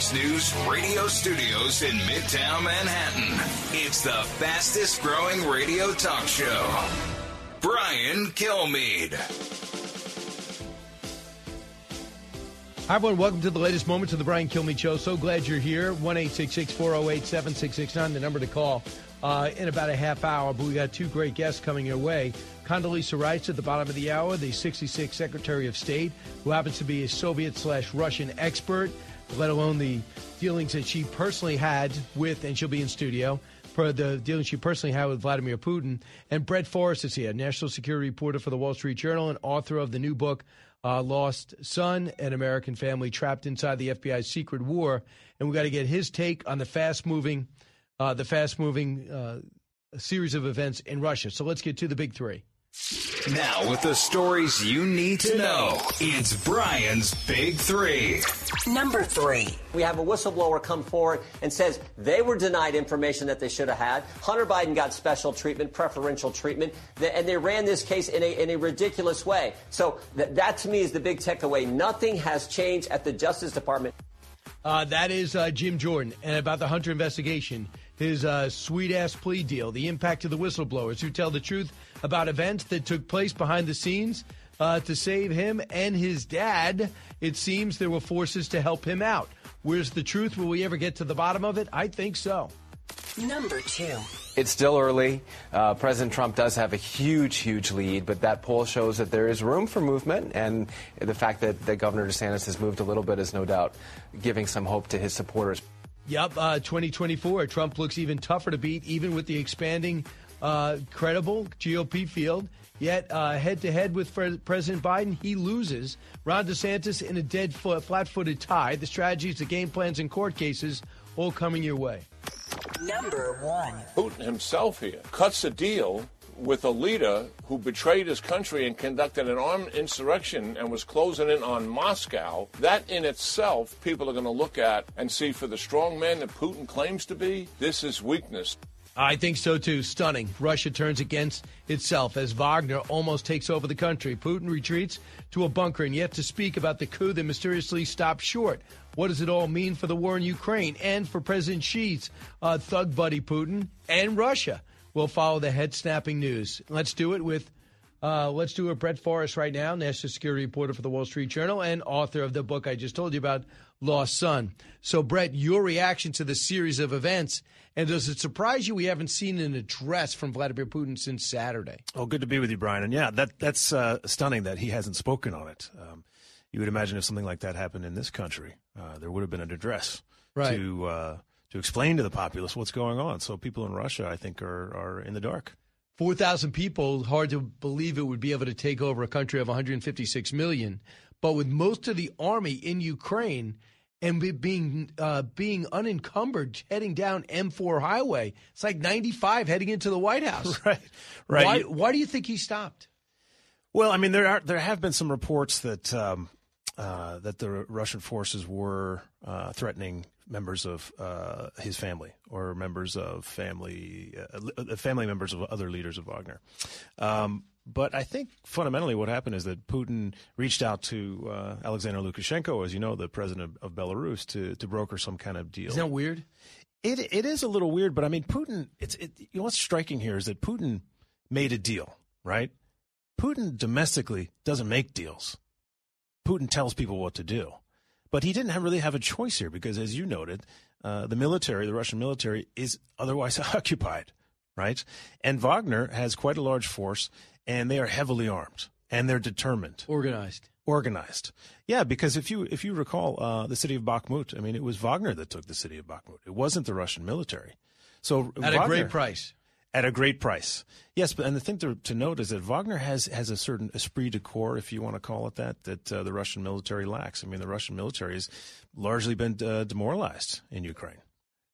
Fox News radio studios in Midtown Manhattan, it's the fastest growing radio talk show. Brian Kilmeade. Hi, everyone. Welcome to the latest moments of the Brian Kilmeade Show. So glad you're here. 1 408 7669, the number to call uh, in about a half hour. But we got two great guests coming your way. Condoleezza Rice at the bottom of the hour, the 66th Secretary of State, who happens to be a Soviet slash Russian expert, let alone the dealings that she personally had with, and she'll be in studio, for the dealings she personally had with Vladimir Putin. And Brett Forrest is here, national security reporter for the Wall Street Journal and author of the new book, uh, lost son, an American family trapped inside the FBI's secret war, and we've got to get his take on the fast moving, uh, the fast moving uh, series of events in Russia. So let's get to the big three. Now, with the stories you need to know, it's Brian's Big Three. Number three. We have a whistleblower come forward and says they were denied information that they should have had. Hunter Biden got special treatment, preferential treatment, and they ran this case in a, in a ridiculous way. So th- that to me is the big takeaway. Nothing has changed at the Justice Department. Uh, that is uh, Jim Jordan. And about the Hunter investigation, his uh, sweet ass plea deal, the impact of the whistleblowers who tell the truth about events that took place behind the scenes uh, to save him and his dad. It seems there were forces to help him out. Where's the truth? Will we ever get to the bottom of it? I think so. Number two. It's still early. Uh, President Trump does have a huge, huge lead, but that poll shows that there is room for movement, and the fact that, that Governor DeSantis has moved a little bit is no doubt giving some hope to his supporters. Yep, uh, 2024. Trump looks even tougher to beat, even with the expanding uh, credible GOP field. Yet, head to head with President Biden, he loses. Ron DeSantis in a dead, flat footed tie. The strategies, the game plans, and court cases all coming your way. Number one. Putin himself here cuts a deal with a leader who betrayed his country and conducted an armed insurrection and was closing in on Moscow, that in itself, people are going to look at and see for the strong man that Putin claims to be, this is weakness. I think so too. Stunning. Russia turns against itself as Wagner almost takes over the country. Putin retreats to a bunker and yet to speak about the coup that mysteriously stopped short. What does it all mean for the war in Ukraine and for President Xi's uh, thug buddy Putin and Russia? We'll follow the head snapping news. Let's do it with. Uh, let's do it. Brett Forrest right now, national security reporter for the Wall Street Journal and author of the book I just told you about, Lost Son. So, Brett, your reaction to the series of events, and does it surprise you we haven't seen an address from Vladimir Putin since Saturday? Oh, good to be with you, Brian. And yeah, that that's uh, stunning that he hasn't spoken on it. Um, you would imagine if something like that happened in this country, uh, there would have been an address right. to uh, to explain to the populace what's going on. So people in Russia, I think, are are in the dark. 4,000 people, hard to believe it would be able to take over a country of 156 million. But with most of the army in Ukraine and being uh, being unencumbered, heading down M4 highway, it's like 95 heading into the White House. Right, right. Why, why do you think he stopped? Well, I mean, there are there have been some reports that um, uh, that the Russian forces were uh, threatening members of uh, his family or members of family uh, family members of other leaders of Wagner. Um, but I think fundamentally what happened is that Putin reached out to uh, Alexander Lukashenko, as you know, the president of, of, Belarus, to to broker some kind of deal. Isn't that weird? It it is a little weird, but I mean, Putin. It's it, you know what's striking here is that Putin made a deal, right? Putin domestically doesn't make deals. Putin tells people what to do. But he didn't have, really have a choice here because, as you noted, uh, the military, the Russian military, is otherwise occupied, right? And Wagner has quite a large force, and they are heavily armed and they're determined, organized, organized. Yeah, because if you if you recall uh, the city of Bakhmut, I mean, it was Wagner that took the city of Bakhmut. It wasn't the Russian military. So at Wagner, a great price. at a great price. Yes, but and the thing to, to note is that Wagner has has a certain esprit de corps, if you want to call it that, that uh, the Russian military lacks. I mean, the Russian military has largely been uh, demoralized in Ukraine.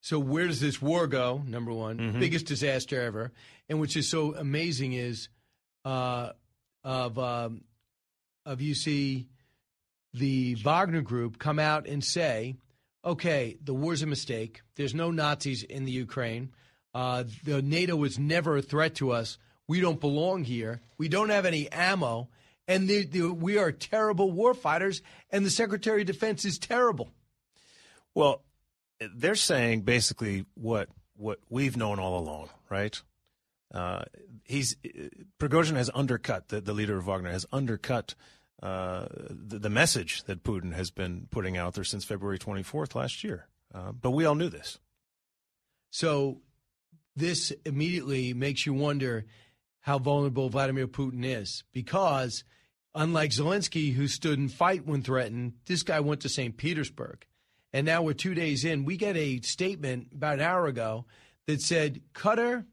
So where does this war go? Number one, Mhm. biggest disaster ever, and which is so amazing is uh, of um, of you see the Wagner Group come out and say, okay, the war's a mistake. There's no Nazis in the Ukraine. Uh, the NATO was never a threat to us. We don't belong here. We don't have any ammo, and the, the, we are terrible war fighters. And the Secretary of Defense is terrible. Well, they're saying basically what what we've known all along, right? Uh, he's Prigozhin has undercut the, the leader of Wagner has undercut uh, the, the message that Putin has been putting out there since February 24th last year. Uh, but we all knew this. So this immediately makes you wonder how vulnerable Vladimir Putin is because unlike Zelensky who stood and fight when threatened, this guy went to St. Petersburg. And now we're 2 days in, we get a statement about an hour ago that said Qatar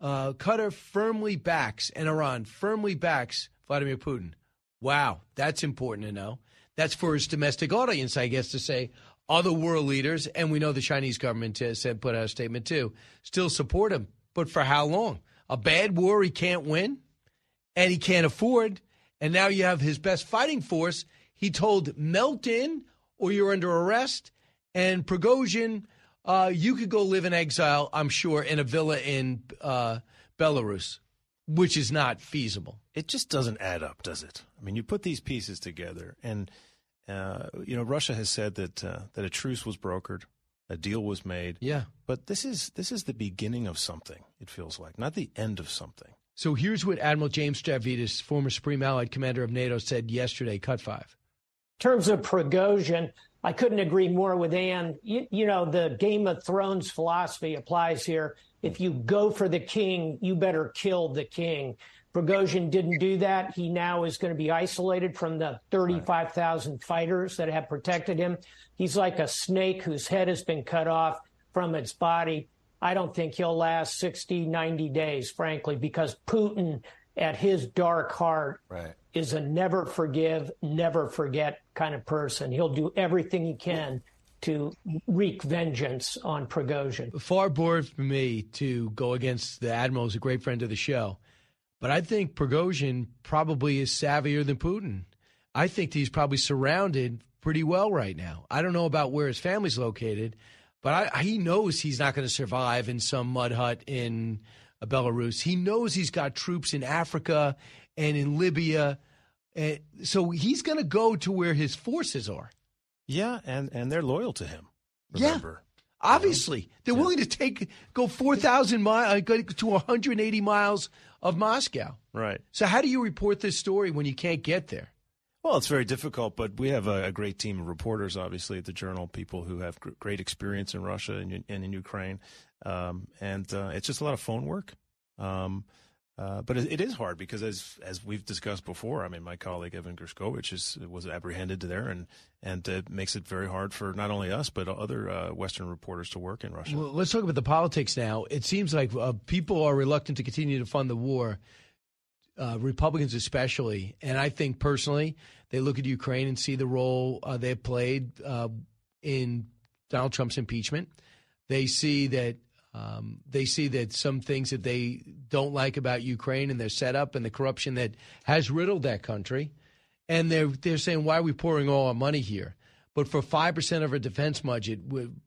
uh, Qatar firmly backs and Iran firmly backs Vladimir Putin. Wow, that's important to know. That's for his domestic audience, I guess, to say other world leaders, and we know the Chinese government has said put out a statement too, still support him. But for how long? A bad war he can't win, and he can't afford. And now you have his best fighting force. He told melt in, or you're under arrest. And Prigozhin, uh, you could go live in exile, I'm sure, in a villa in uh, Belarus, which is not feasible. It just doesn't add up, does it? I mean, you put these pieces together, and uh, you know, Russia has said that uh, that a truce was brokered, a deal was made. Yeah. But this is this is the beginning of something. It feels like not the end of something. So here's what Admiral James Stavridis, former Supreme Allied Commander of NATO, said yesterday. Cut five. In terms of Prigozhin, I couldn't agree more with Ann. You, you, know, the Game of Thrones philosophy applies here. If you go for the king, you better kill the king. Prigozhin didn't do that. He now is going to be isolated from the 35,000 fighters that have protected him. He's like a snake whose head has been cut off from its body. I don't think he'll last 60, 90 days, frankly, because Putin, at his dark heart, Right. Is a never forgive, never forget kind of person. He'll do everything he can to wreak vengeance on Prigozhin. Far board for me to go against the admiral, who's a great friend of the show. But I think Prigozhin probably is savvier than Putin. I think he's probably surrounded pretty well right now. I don't know about where his family's located, but I, he knows he's not going to survive in some mud hut in uh, Belarus. He knows he's got troops in Africa and in Libya. And so he's going to go to where his forces are. Yeah, and and they're loyal to him. Yeah. Obviously, they're willing to take go four thousand miles, go to one hundred eighty miles of Moscow. Right. So, how do you report this story when you can't get there? Well, it's very difficult, but we have a, a great team of reporters, obviously, at the Journal, people who have gr- great experience in Russia and, and in Ukraine. Um, and uh, it's just a lot of phone work. Um, uh, but it, is hard because, as as we've discussed before, I mean, my colleague Evan Gershkovich is, was apprehended there, and and it makes it very hard for not only us but other uh, Western reporters to work in Russia. Well, let's talk about the politics now. It seems like uh, people are reluctant to continue to fund the war, uh, Republicans especially. And I think personally, they look at Ukraine and see the role uh, they've played in Donald Trump's impeachment. They see that um, they see that some things that they don't like about Ukraine and their setup and the corruption that has riddled that country, and they're they're saying why are we pouring all our money here? But for five percent of our defense budget,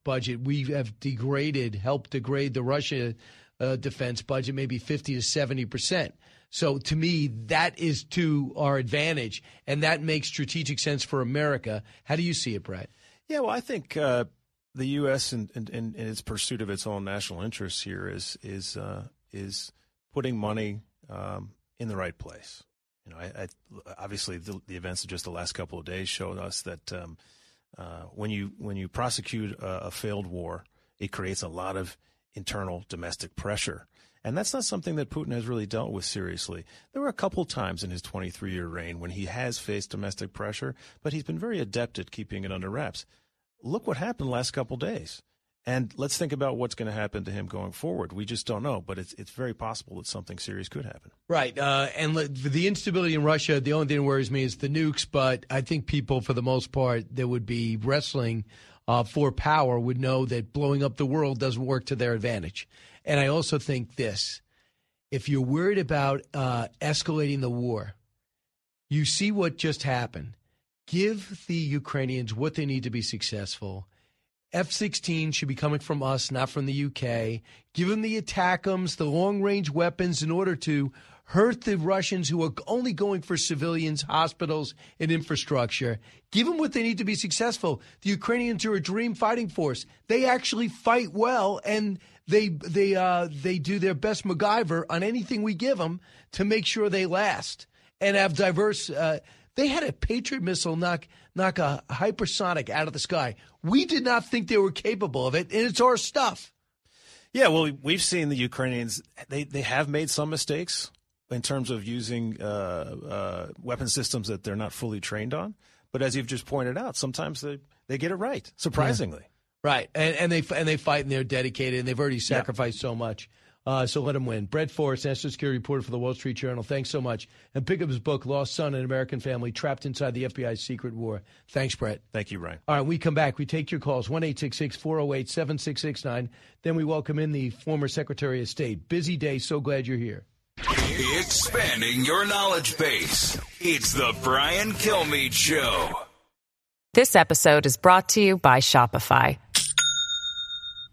budget we have degraded, helped degrade the Russia uh, defense budget maybe fifty to seventy percent. So to me, that is to our advantage, and that makes strategic sense for America. How do you see it, Brett? Yeah, well, I think uh, the U.S. in, in, in, its pursuit of its own national interests here is is uh, is putting money um, in the right place. You know, I, I, obviously the, the, events of just the last couple of days showed us that um, uh, when you when you prosecute a, a failed war, it creates a lot of internal domestic pressure. And that's not something that Putin has really dealt with seriously. There were a couple times in his 23 year reign when he has faced domestic pressure, but he's been very adept at keeping it under wraps. Look what happened last couple days. And let's think about what's going to happen to him going forward. We just don't know, but it's it's very possible that something serious could happen. Right. Uh, and le- the instability in Russia, the only thing that worries me is the nukes. But I think people, for the most part, that would be wrestling uh, for power would know that blowing up the world doesn't work to their advantage. And I also think this if you're worried about uh, escalating the war, you see what just happened. Give the Ukrainians what they need to be successful. F 16 should be coming from us, not from the UK. Give them the ATACMs, the long range weapons, in order to hurt the Russians who are only going for civilians, hospitals, and infrastructure. Give them what they need to be successful. The Ukrainians are a dream fighting force. They actually fight well, and they they uh, they do their best MacGyver on anything we give them to make sure they last and have diverse. Uh, they had a Patriot missile knock knock a hypersonic out of the sky. We did not think they were capable of it, and it's our stuff. Yeah, well, we've seen the Ukrainians. They they have made some mistakes in terms of using uh, uh, weapon systems that they're not fully trained on. But as you've just pointed out, sometimes they, they get it right, surprisingly. Yeah. Right, and and they and they fight and they're dedicated and they've already sacrificed yeah. so much. Uh, so let him win. Brett Forrest, national security reporter for the Wall Street Journal. Thanks so much. And pick up his book, Lost Son, an American Family Trapped Inside the FBI's Secret War. Thanks, Brett. Thank you, Ryan. All right, we come back. We take your calls, 1 408 7669. Then we welcome in the former Secretary of State. Busy day. So glad you're here. Expanding your knowledge base. It's the Brian Kilmeade Show. This episode is brought to you by Shopify.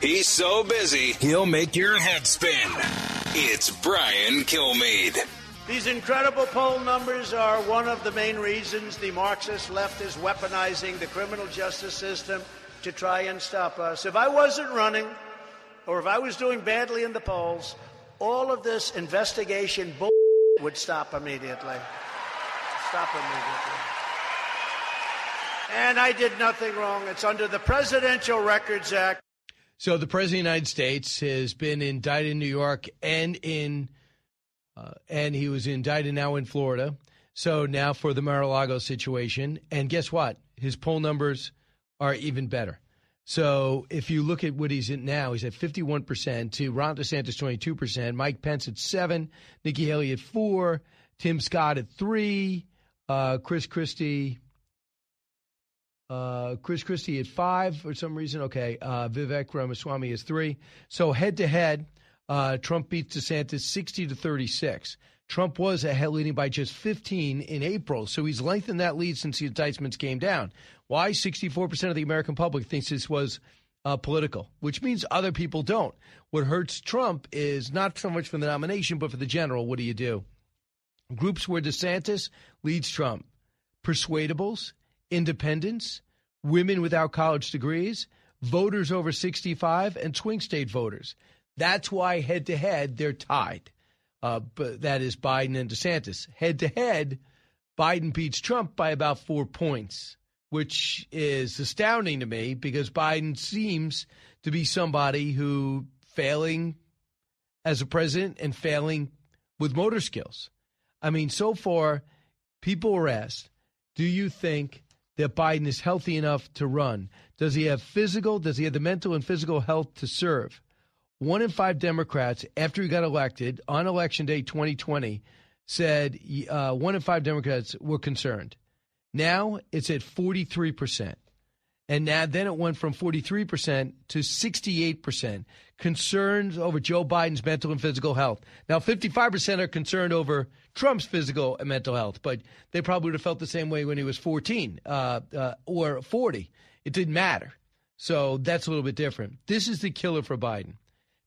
He's so busy, he'll make your head spin. It's Brian Kilmeade. These incredible poll numbers are one of the main reasons the Marxist left is weaponizing the criminal justice system to try and stop us. If I wasn't running, or if I was doing badly in the polls, all of this investigation bull would stop immediately. Stop immediately. And I did nothing wrong. It's under the Presidential Records Act. So the president of the United States has been indicted in New York and in uh, and he was indicted now in Florida. So now for the Mar-a-Lago situation, and guess what? His poll numbers are even better. So if you look at what he's at now, he's at 51% to Ron DeSantis 22%, Mike Pence at 7, Nikki Haley at 4, Tim Scott at 3, uh, Chris Christie uh, Chris Christie at five for some reason. Okay. Uh, Vivek Ramaswamy is three. So head to head, uh, Trump beats DeSantis 60 to 36. Trump was ahead leading by just 15 in April. So he's lengthened that lead since the indictments came down. Why? 64% of the American public thinks this was uh, political, which means other people don't. What hurts Trump is not so much for the nomination, but for the general. What do you do? Groups where DeSantis leads Trump. Persuadables, independents, women without college degrees, voters over 65, and swing state voters. That's why head to head they're tied. Uh, that is Biden and DeSantis. Head to head, Biden beats Trump by about four points, which is astounding to me because Biden seems to be somebody who failing as a president and failing with motor skills. I mean, so far, people were asked, do you think that Biden is healthy enough to run? Does he have physical, does he have the mental and physical health to serve? One in five Democrats, after he got elected on election day 2020, said uh, one in five Democrats were concerned. Now it's at 43%. And now then it went from 43% to 68% Concerns over Joe Biden's mental and physical health. Now 55% are concerned over Trump's physical and mental health, but they probably would have felt the same way when he was 14 uh, uh, or 40. It didn't matter. So that's a little bit different. This is the killer for Biden.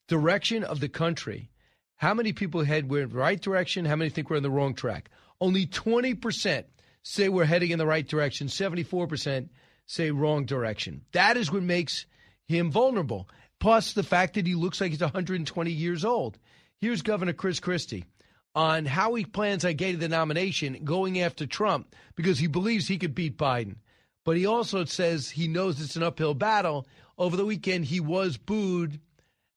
Direction of the country. How many people head we're in the right direction? How many think we're in the wrong track? Only 20% say we're heading in the right direction. 74% say wrong direction. That is what makes him vulnerable. Plus the fact that he looks like he's 120 years old. Here's Governor Chris Christie on how he plans on getting the nomination going after Trump because he believes he could beat Biden. But he also says he knows it's an uphill battle. Over the weekend, he was booed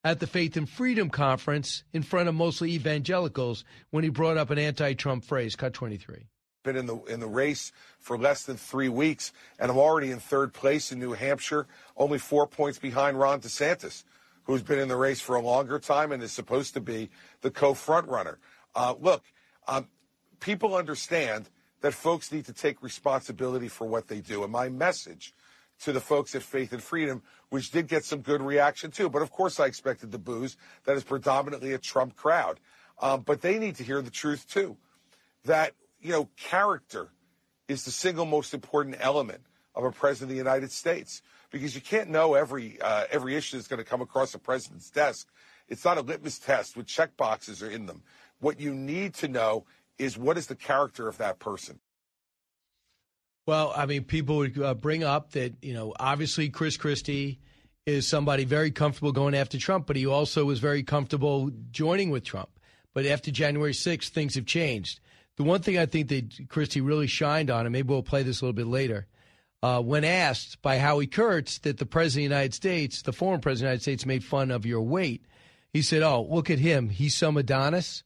at the Faith and Freedom Conference in front of mostly evangelicals when he brought up an anti-Trump phrase. Cut 23. Been in the in the race for less than three weeks, and I'm already in third place in New Hampshire, only four points behind Ron DeSantis, who's been in the race for a longer time and is supposed to be the co-front runner. Uh, look, um, people understand that folks need to take responsibility for what they do, and my message to the folks at Faith and Freedom, which did get some good reaction too. But of course, I expected the booze. That is predominantly a Trump crowd. Um, but they need to hear the truth too. That, you know, character is the single most important element of a president of the United States because you can't know every uh, every issue that's going to come across a president's desk. It's not a litmus test with check boxes are in them. What you need to know is what is the character of that person. Well, I mean, people would uh, bring up that, you know, obviously Chris Christie is somebody very comfortable going after Trump, but he also was very comfortable joining with Trump. But after January 6th, things have changed. The one thing I think that Christie really shined on, and maybe we'll play this a little bit later, uh, when asked by Howie Kurtz that the President of the United States, the former President of the United States, made fun of your weight, he said, Oh, look at him. He's some Adonis.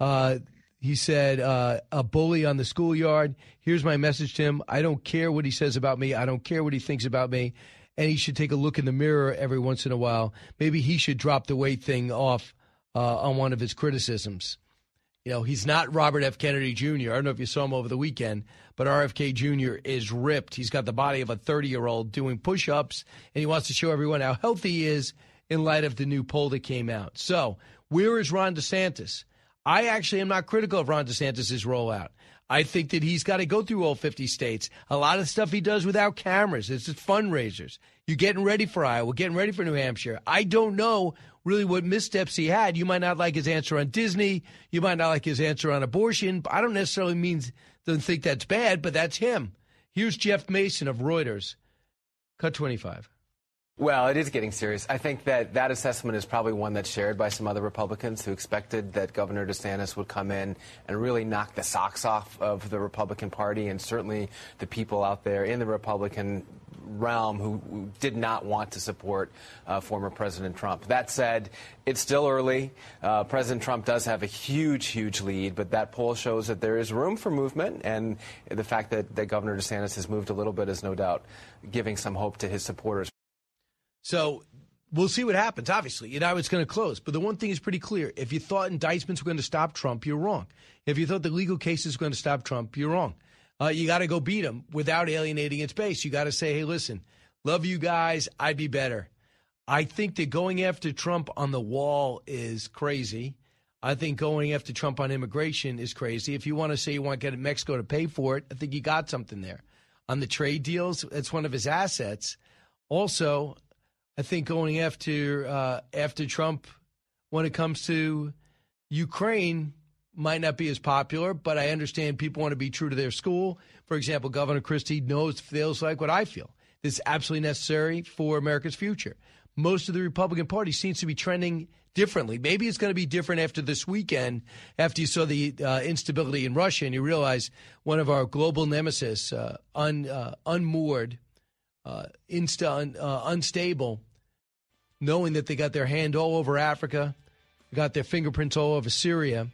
Uh, he said, uh, a bully on the schoolyard. Here's my message to him. I don't care what he says about me. I don't care what he thinks about me. And he should take a look in the mirror every once in a while. Maybe he should drop the weight thing off uh, on one of his criticisms. You know, he's not Robert F. Kennedy Jr. I don't know if you saw him over the weekend, but RFK Jr. is ripped. He's got the body of a 30 year old doing push ups, and he wants to show everyone how healthy he is in light of the new poll that came out. So, where is Ron DeSantis? I actually am not critical of Ron DeSantis' rollout. I think that he's got to go through all 50 states. A lot of stuff he does without cameras. It's just fundraisers. You're getting ready for Iowa, getting ready for New Hampshire. I don't know really what missteps he had. You might not like his answer on Disney. You might not like his answer on abortion. I don't necessarily mean don't think that's bad, but that's him. Here's Jeff Mason of Reuters. Cut 25. Well, it is getting serious. I think that that assessment is probably one that's shared by some other Republicans who expected that Governor DeSantis would come in and really knock the socks off of the Republican Party and certainly the people out there in the Republican realm who, who did not want to support uh, former President Trump. That said, it's still early. Uh, President Trump does have a huge, huge lead, but that poll shows that there is room for movement, and the fact that, that Governor DeSantis has moved a little bit is no doubt giving some hope to his supporters. So we'll see what happens, obviously. You know, it's going to close. But the one thing is pretty clear. If you thought indictments were going to stop Trump, you're wrong. If you thought the legal cases were going to stop Trump, you're wrong. Uh, you got to go beat them without alienating its base. You got to say, hey, listen, love you guys. I'd be better. I think that going after Trump on the wall is crazy. I think going after Trump on immigration is crazy. If you want to say you want to get Mexico to pay for it, I think you got something there. On the trade deals, it's one of his assets. Also, I think going after uh, after Trump when it comes to Ukraine might not be as popular, but I understand people want to be true to their school. For example, Governor Christie knows feels like what I feel. This is absolutely necessary for America's future. Most of the Republican Party seems to be trending differently. Maybe it's going to be different after this weekend, after you saw the uh, instability in Russia and you realize one of our global nemesis, uh, un, uh, unmoored, uh, insta, uh, unstable, knowing that they got their hand all over Africa, got their fingerprints all over Syria.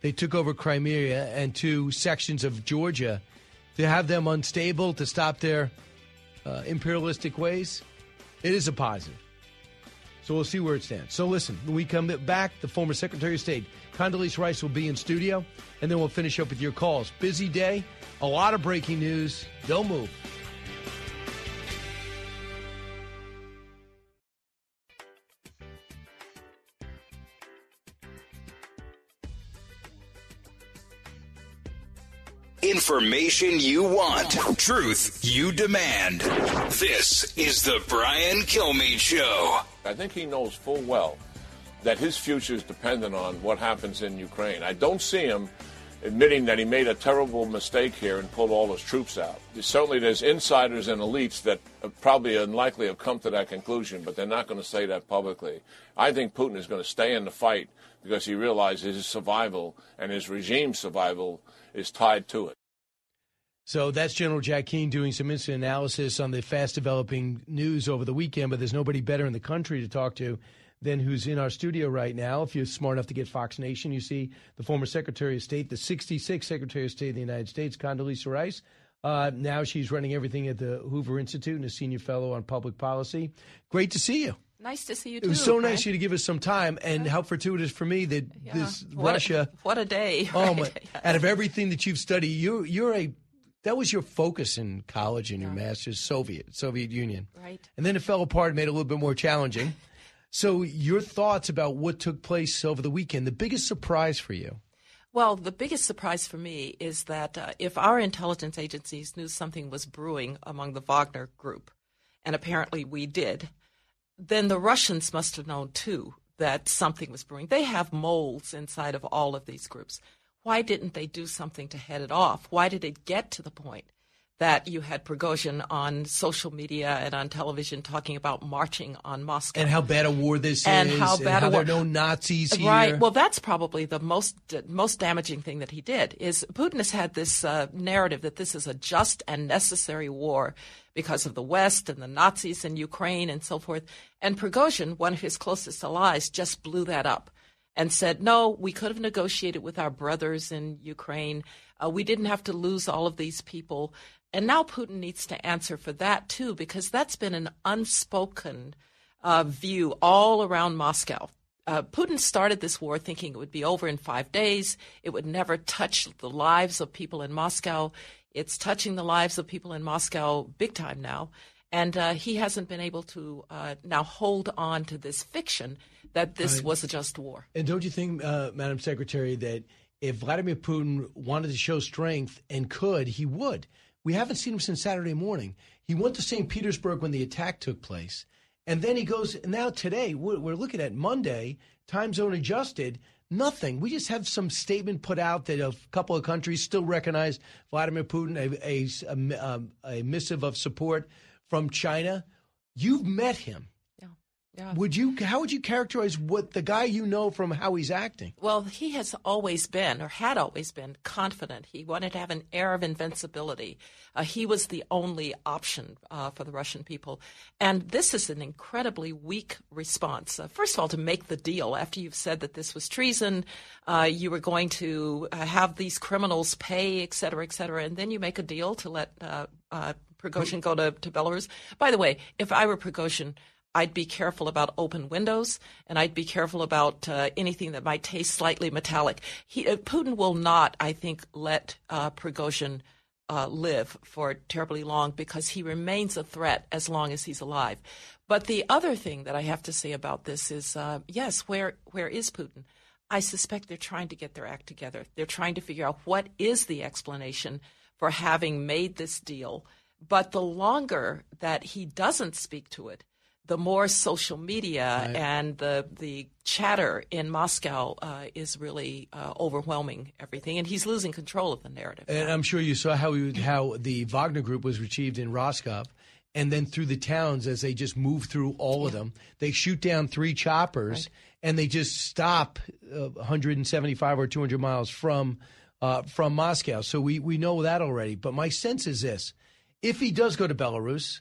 They took over Crimea and two sections of Georgia. To have them unstable, to stop their uh, imperialistic ways, it is a positive. So we'll see where it stands. So listen, when we come back, the former Secretary of State, Condoleezza Rice, will be in studio, and then we'll finish up with your calls. Busy day, a lot of breaking news. Don't move. Information you want, truth you demand. This is the Brian Kilmeade Show. I think he knows full well that his future is dependent on what happens in Ukraine. I don't see him admitting that he made a terrible mistake here and pulled all his troops out. Certainly, there's insiders and elites that probably unlikely have come to that conclusion, but they're not going to say that publicly. I think Putin is going to stay in the fight because he realizes his survival and his regime's survival is tied to it. So that's General Jack Keane doing some instant analysis on the fast developing news over the weekend, but there's nobody better in the country to talk to than who's in our studio right now. If you're smart enough to get Fox Nation, you see the former Secretary of State, the 66th Secretary of State of the United States, Condoleezza Rice. Uh, now she's running everything at the Hoover Institute and a senior fellow on public policy. Great to see you. Nice to see you too. It was so Brian. nice of you to give us some time, and how fortuitous for me that Yeah. this What a- Russia. what a day, Oh right? my! Out of everything that you've studied, you you're a that was your focus in college and your master's Soviet Soviet Union, Right. And then it fell apart, and made it a little bit more challenging. so, your thoughts about what took place over the weekend? The biggest surprise for you? Well, the biggest surprise for me is that uh, if our intelligence agencies knew something was brewing among the Wagner group, and apparently we did, then the Russians must have known too that something was brewing. They have moles inside of all of these groups. Why didn't they do something to head it off? Why did it get to the point that you had Prigozhin on social media and on television talking about marching on Moscow? And how bad a war this is And is? how bad a there are war- no Nazis here? Right. Well, that's probably the most most damaging thing that he did. Is Putin has had this uh, narrative that this is a just and necessary war because of the West and the Nazis in Ukraine and so forth. And Prigozhin, one of his closest allies, just blew that up and said, "No, we could have negotiated with our brothers in Ukraine. Uh, we didn't have to lose all of these people." And now Putin needs to answer for that too, because that's been an unspoken uh, view all around Moscow. Uh, Putin started this war thinking it would be over in five days. It would never touch the lives of people in Moscow. It's touching the lives of people in Moscow big time now. And uh, he hasn't been able to uh, now hold on to this fiction that this was a just war. And don't you think, uh, Madam Secretary, that if Vladimir Putin wanted to show strength and could, he would? We haven't seen him since Saturday morning. He went to St. Petersburg when the attack took place. And then he goes, now today, we're, we're looking at Monday, time zone adjusted, nothing. We just have some statement put out that a couple of countries still recognize Vladimir Putin, a, a, a, um, a missive of support from China. You've met him. Yeah. Would you? How would you characterize what the guy you know from how he's acting? Well, he has always been, or had always been, confident. He wanted to have an air of invincibility. Uh, he was the only option uh, for the Russian people. And this is an incredibly weak response. Uh, first of all, to make the deal after you've said that this was treason, uh, you were going to uh, have these criminals pay, et cetera, et cetera, and then you make a deal to let uh, uh, Prigozhin go to, to Belarus. By the way, if I were Prigozhin, I'd be careful about open windows, and I'd be careful about uh, anything that might taste slightly metallic. He, uh, Putin will not, I think, let uh, Prigozhin uh, live for terribly long because he remains a threat as long as he's alive. But the other thing that I have to say about this is, uh, yes, where where is Putin? I suspect they're trying to get their act together. They're trying to figure out what is the explanation for having made this deal. But the longer that he doesn't speak to it, the more social media Right. and the the chatter in Moscow uh, is really uh, overwhelming everything, and he's losing control of the narrative. And I'm sure you saw how he, how the Wagner Group was received in Rostov, and then through the towns as they just move through all of them. They shoot down three choppers, and they just stop uh, 175 or 200 miles from uh, from Moscow. So we we know that already. But my sense is this: if he does go to Belarus,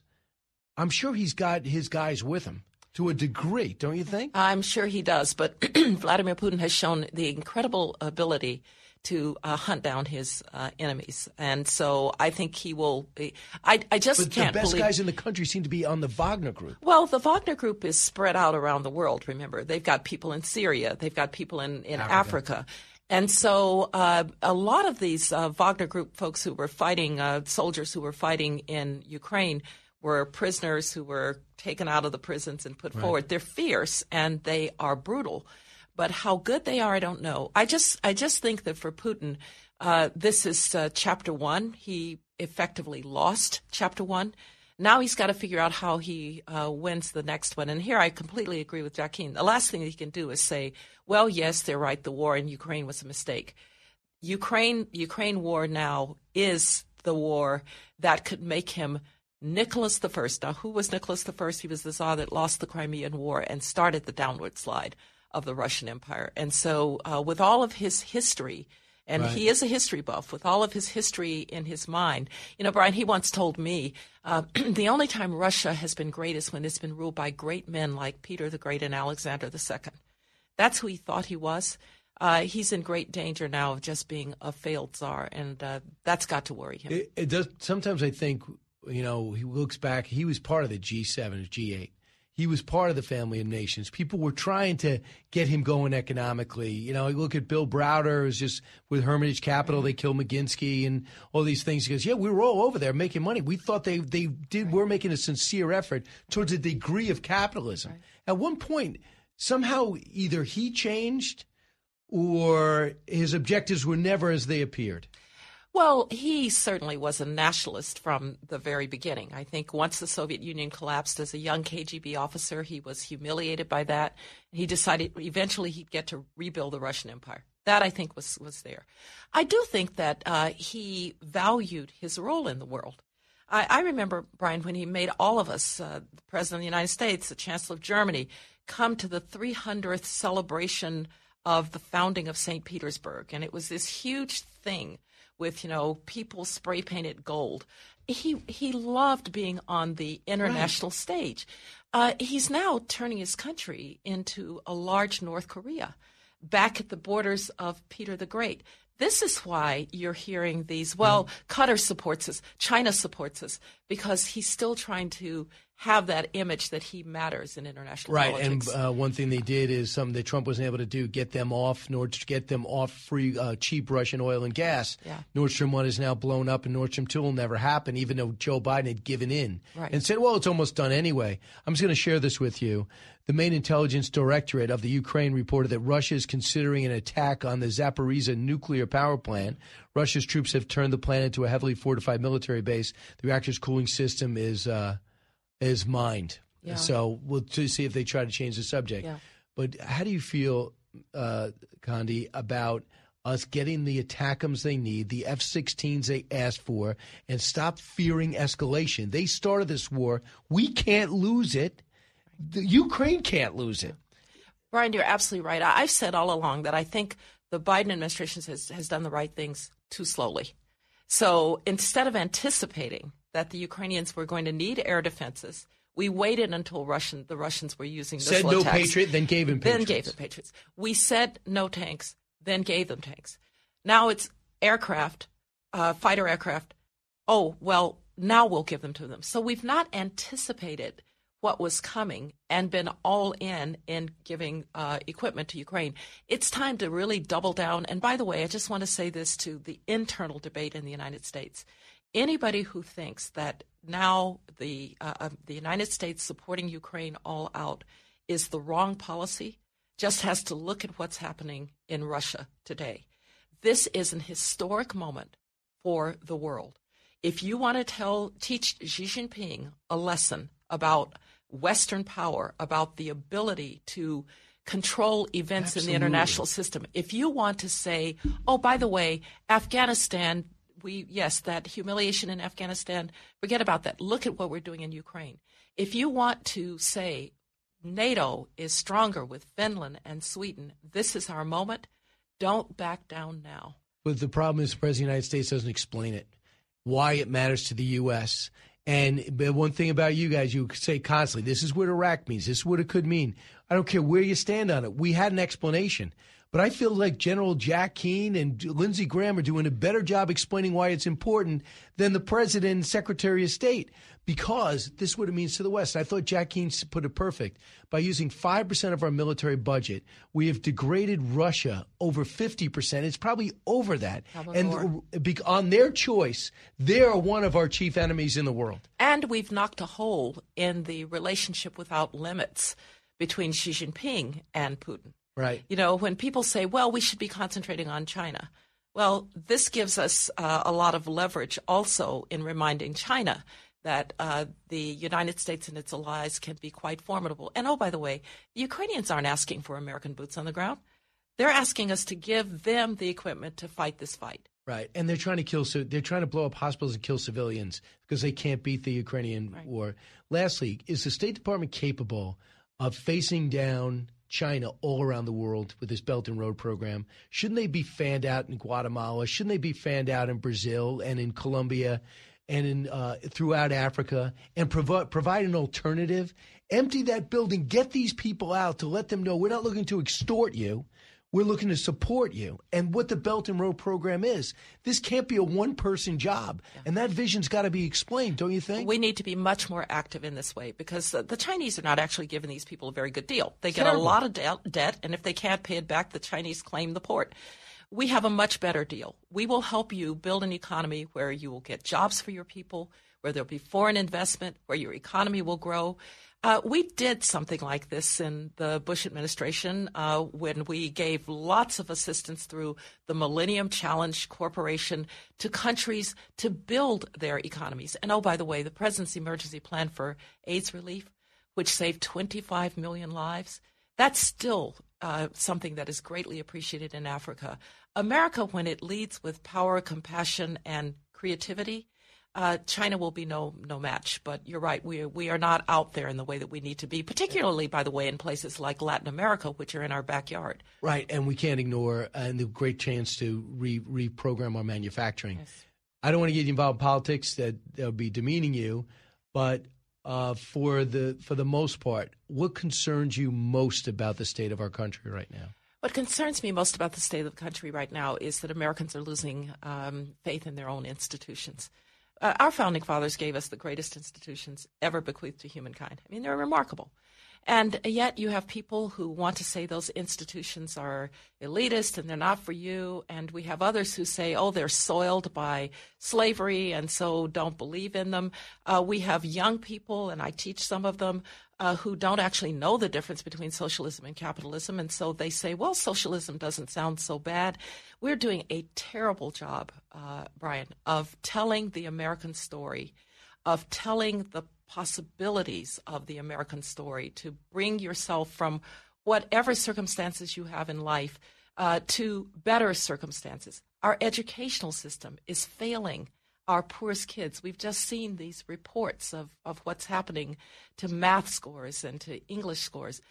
I'm sure he's got his guys with him to a degree. Don't you think? I'm sure he does, but Vladimir Putin has shown the incredible ability to uh, hunt down his uh, enemies, and so I think he will. I, I just But the can't The best believe. guys in the country seem to be on the Wagner Group. Well, the Wagner Group is spread out around the world. Remember, they've got people in Syria, they've got people in, in Africa. And so, uh, a lot of these uh, Wagner Group folks who were fighting, uh, soldiers who were fighting in Ukraine, were prisoners who were taken out of the prisons and put Right. forward. They're fierce and they are brutal, but how good they are, I don't know. I just, I just think that for Putin, uh, this is uh, chapter one. He effectively lost chapter one. Now he's got to figure out how he uh, wins the next one. And here I completely agree with Jack Keane. The last thing he can do is say, well, yes, they're right. The war in Ukraine was a mistake. Ukraine Ukraine war now is the war that could make him Nicholas I. Now, who was Nicholas I? He was the Tsar that lost the Crimean War and started the downward slide of the Russian Empire. And so, uh, with all of his history, and Right. he is a history buff with all of his history in his mind. You know, Brian, he once told me uh, the only time Russia has been great is when it's been ruled by great men like Peter the Great and Alexander II. That's who he thought he was. Uh, he's in great danger now of just being a failed czar, and uh, that's got to worry him. It, it does. Sometimes I think, you know, he looks back. He was part of the G7 G8. He was part of the family of nations. People were trying to get him going economically. You know, you look at Bill Browder, was just with Hermitage Capital, they killed Magnitsky and all these things. He goes, Yeah, we were all over there making money. We thought they, they did, were making a sincere effort towards a degree of capitalism. At one point, somehow either he changed or his objectives were never as they appeared. Well, he certainly was a nationalist from the very beginning. I think once the Soviet Union collapsed as a young KGB officer, he was humiliated by that. He decided eventually he'd get to rebuild the Russian Empire. That I think was was there. I do think that uh, he valued his role in the world. I, I remember Brian when he made all of us, uh, the President of the United States, the Chancellor of Germany, come to the 300th celebration of the founding of St. Petersburg, and it was this huge thing with you know people spray painted gold. He he loved being on the international stage. Uh, he's now turning his country into a large North Korea, back at the borders of Peter the Great. This is why you're hearing these. Well, Qatar supports us, China supports us, because he's still trying to have that image that he matters in international Right, politics. and uh, one thing they did is something that Trump wasn't able to do: get them off, nor to get them off free, uh, cheap Russian oil and gas. Yeah. Nord Stream one is now blown up, and Nord Stream two will never happen, even though Joe Biden had given in Right. and said, "Well, it's almost done anyway." I'm just going to share this with you. The main intelligence directorate of the Ukraine reported that Russia is considering an attack on the Zaporizhia nuclear power plant. Russia's troops have turned the plant into a heavily fortified military base. The reactor's cooling system is uh, is mind. Yeah. So we'll to see if they try to change the subject. Yeah. But how do you feel, uh, Condi, about us getting the ATACMs they need, the F 16s they asked for, and stop fearing escalation? They started this war. We can't lose it. The Ukraine can't lose it. Brian, you're absolutely right. I- I've said all along that I think the Biden administration has, has done the right things too slowly. So instead of anticipating that the Ukrainians were going to need air defenses, we waited until Russian the Russians were using Said no attacks. Patriot, then gave him Then gave them Patriots. We said no tanks, then gave them tanks. Now it's aircraft, uh, fighter aircraft. Oh, well, now we'll give them to them. So we've not anticipated what was coming and been all in in giving uh, equipment to Ukraine. It's time to really double down. And by the way, I just want to say this to the internal debate in the United States. Anybody who thinks that now the uh, uh, the United States supporting Ukraine all out is the wrong policy just has to look at what's happening in Russia today. This is an historic moment for the world. If you want to tell teach Xi Jinping a lesson about Western power, about the ability to control events in the international system, if you want to say, oh, by the way, Afghanistan, we yes, that humiliation in Afghanistan, forget about that. Look at what we're doing in Ukraine. If you want to say NATO is stronger with Finland and Sweden, this is our moment. Don't back down now. But the problem is the President of the United States doesn't explain it, why it matters to the U.S. And one thing about you guys, you say constantly, this is what Iraq means, this is what it could mean. I don't care where you stand on it. We had an explanation. But I feel like General Jack Keane and Lindsey Graham are doing a better job explaining why it's important than the President and Secretary of State because this is what it means to the West. I thought Jack Keane put it perfect. By using 5% of our military budget, we have degraded Russia over 50%. It's probably over that. Probably and on their choice, they are one of our chief enemies in the world. And we've knocked a hole in the relationship without limits between Xi Jinping and Putin. Right. You know, when people say, well, we should be concentrating on China, well, this gives us uh, a lot of leverage also in reminding China that uh, the United States and its allies can be quite formidable. And oh, by the way, the Ukrainians aren't asking for American boots on the ground. They're asking us to give them the equipment to fight this fight. Right, and they're trying to kill. So they're trying to blow up hospitals and kill civilians because they can't beat the Ukrainian right. war. Lastly, is the State Department capable of facing down China all around the world with this Belt and Road program? Shouldn't they be fanned out in Guatemala? Shouldn't they be fanned out in Brazil and in Colombia and in uh, throughout Africa and provide provide an alternative? Empty that building, get these people out to let them know we're not looking to extort you. We're looking to support you. And what the Belt and Road program is, this can't be a one person job. Yeah. And that vision's got to be explained, don't you think? We need to be much more active in this way because the Chinese are not actually giving these people a very good deal. They get Terrible. a lot of de- debt, and if they can't pay it back, the Chinese claim the port. We have a much better deal. We will help you build an economy where you will get jobs for your people, where there'll be foreign investment, where your economy will grow. Uh, we did something like this in the Bush administration uh, when we gave lots of assistance through the Millennium Challenge Corporation to countries to build their economies. And oh, by the way, the President's Emergency Plan for AIDS Relief, which saved 25 million lives, that's still uh, something that is greatly appreciated in Africa. America, when it leads with power, compassion, and creativity, uh, China will be no no match. But you're right, we we are not out there in the way that we need to be, particularly by the way in places like Latin America, which are in our backyard. Right, and we can't ignore uh, and the great chance to re reprogram our manufacturing. Yes. I don't want to get involved in politics that that would be demeaning you, but uh, for the for the most part, what concerns you most about the state of our country right now? What concerns me most about the state of the country right now is that Americans are losing um, faith in their own institutions uh, our founding fathers gave us the greatest institutions ever bequeathed to humankind. I mean, they're remarkable. And yet, you have people who want to say those institutions are elitist and they're not for you. And we have others who say, oh, they're soiled by slavery and so don't believe in them. Uh, we have young people, and I teach some of them, uh, who don't actually know the difference between socialism and capitalism. And so they say, well, socialism doesn't sound so bad. We're doing a terrible job, uh, Brian, of telling the American story, of telling the possibilities of the American story, to bring yourself from whatever circumstances you have in life uh, to better circumstances. Our educational system is failing our poorest kids. We've just seen these reports of, of what's happening to math scores and to English scores.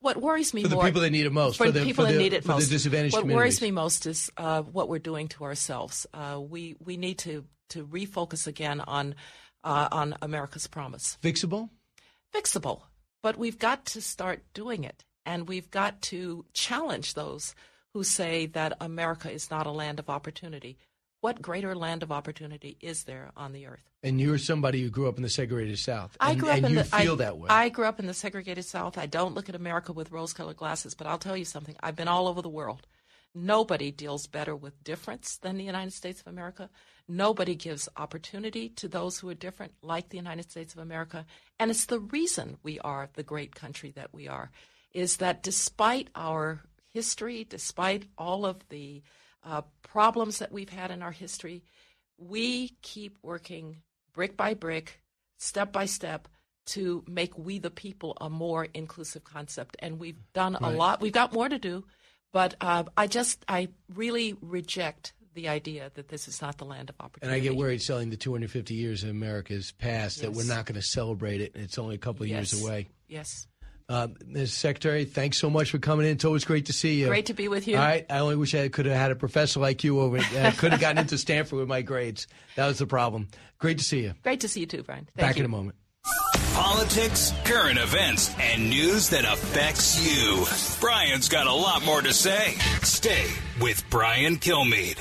What worries me for the more, people that need it most, for, for the people that the, need it for most. The disadvantaged what worries me most is uh, what we're doing to ourselves. Uh, we we need to to refocus again on uh, on America's promise. Fixable, fixable, but we've got to start doing it, and we've got to challenge those who say that America is not a land of opportunity what greater land of opportunity is there on the earth? And you're somebody who grew up in the segregated South. And, I grew up and in you the, feel I, that way. I grew up in the segregated South. I don't look at America with rose-colored glasses, but I'll tell you something. I've been all over the world. Nobody deals better with difference than the United States of America. Nobody gives opportunity to those who are different like the United States of America. And it's the reason we are the great country that we are, is that despite our history, despite all of the uh, problems that we've had in our history, we keep working brick by brick, step by step to make we the people a more inclusive concept. And we've done right. a lot. We've got more to do, but uh, I just, I really reject the idea that this is not the land of opportunity. And I get worried selling the 250 years of America's past yes. that we're not going to celebrate it, and it's only a couple of yes. years away. Yes. Uh, Ms. Secretary, thanks so much for coming in. It's always great to see you. Great to be with you. All right. I only wish I could have had a professor like you over. I could have gotten into Stanford with my grades. That was the problem. Great to see you. Great to see you too, Brian. Thank Back you. in a moment. Politics, current events, and news that affects you. Brian's got a lot more to say. Stay with Brian Kilmeade.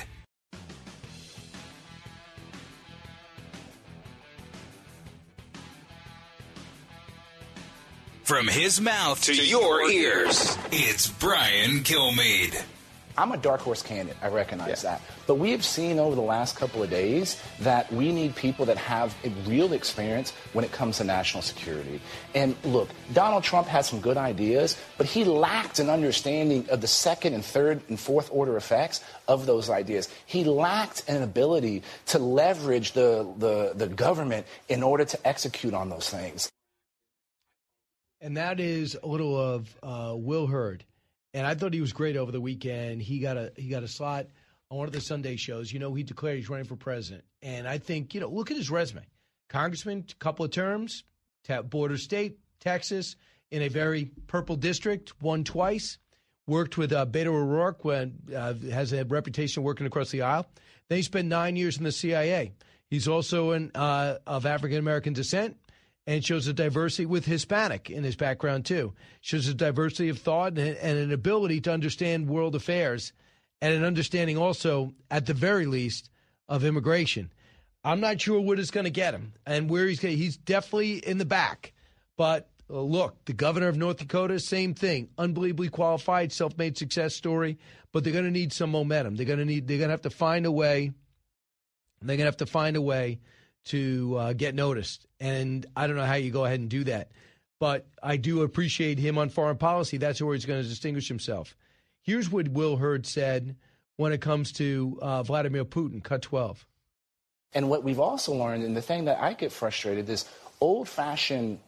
From his mouth to, to your ears, it's Brian Kilmeade. I'm a dark horse candidate. I recognize yeah. that. But we have seen over the last couple of days that we need people that have a real experience when it comes to national security. And look, Donald Trump has some good ideas, but he lacked an understanding of the second and third and fourth order effects of those ideas. He lacked an ability to leverage the, the, the government in order to execute on those things. And that is a little of uh, Will Hurd. and I thought he was great over the weekend. He got a he got a slot on one of the Sunday shows. You know, he declared he's running for president, and I think you know, look at his resume: congressman, couple of terms, border state, Texas, in a very purple district, won twice. Worked with uh, Beto O'Rourke, when uh, has a reputation working across the aisle. Then he spent nine years in the CIA. He's also an, uh, of African American descent and shows a diversity with Hispanic in his background too. Shows a diversity of thought and, and an ability to understand world affairs and an understanding also, at the very least, of immigration. I'm not sure what is going to get him and where he's going. He's definitely in the back, but uh, look, the governor of North Dakota, same thing, unbelievably qualified, self-made success story. But they're going to need some momentum. They're going to need. They're going to have to find a way. They're going to have to find a way to uh, get noticed. And I don't know how you go ahead and do that. But I do appreciate him on foreign policy. That's where he's going to distinguish himself. Here's what Will Hurd said when it comes to uh, Vladimir Putin, cut 12. And what we've also learned, and the thing that I get frustrated, is old fashioned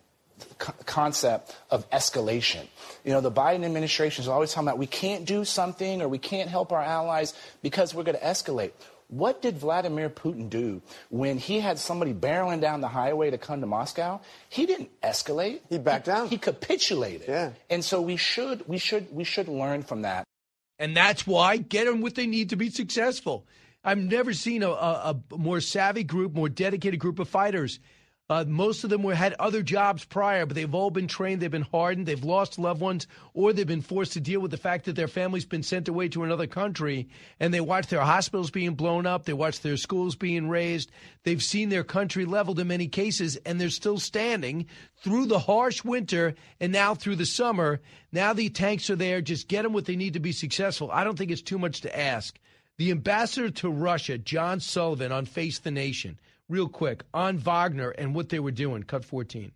concept of escalation. You know, the Biden administration is always talking about we can't do something or we can't help our allies because we're going to escalate. What did Vladimir Putin do when he had somebody barreling down the highway to come to Moscow? He didn't escalate. He backed down. He capitulated. Yeah. And so we should we should we should learn from that. And that's why get them what they need to be successful. I've never seen a, a, a more savvy group, more dedicated group of fighters. Uh, most of them were had other jobs prior, but they've all been trained. They've been hardened. They've lost loved ones, or they've been forced to deal with the fact that their family's been sent away to another country, and they watch their hospitals being blown up. They watch their schools being razed. They've seen their country leveled in many cases, and they're still standing through the harsh winter and now through the summer. Now the tanks are there. Just get them what they need to be successful. I don't think it's too much to ask. The ambassador to Russia, John Sullivan, on Face the Nation real quick on Wagner and what they were doing. Cut 14.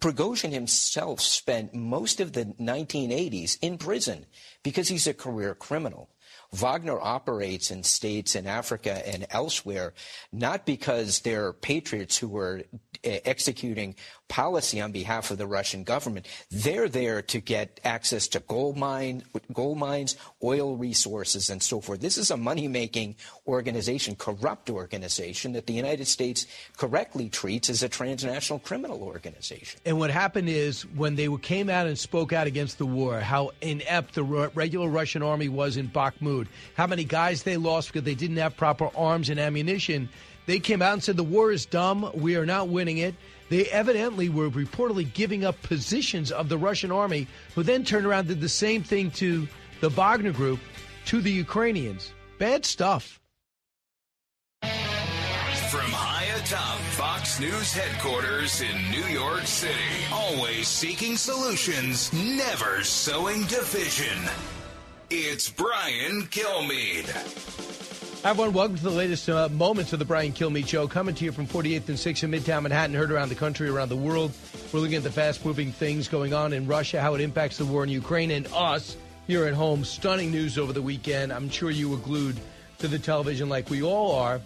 Prigozhin himself spent most of the 1980s in prison because he's a career criminal. Wagner operates in states in Africa and elsewhere, not because they're patriots who are uh, executing policy on behalf of the Russian government. They're there to get access to gold mine, gold mines, oil resources, and so forth. This is a money-making organization, corrupt organization that the United States correctly treats as a transnational criminal organization. And what happened is when they came out and spoke out against the war, how inept the regular Russian army was in Bakhmut, how many guys they lost because they didn't have proper arms and ammunition. They came out and said the war is dumb. We are not winning it. They evidently were reportedly giving up positions of the Russian army, who then turned around and did the same thing to the Wagner group, to the Ukrainians. Bad stuff. From high atop Fox News headquarters in New York City, always seeking solutions, never sowing division. It's Brian Kilmeade. Everyone. Welcome to the latest uh, moments of the Brian Kilmeade Show, coming to you from 48th and 6th in Midtown Manhattan, heard around the country, around the world. We're looking at the fast moving things going on in Russia, how it impacts the war in Ukraine, and us here at home. Stunning news over the weekend. I'm sure you were glued to the television like we all are.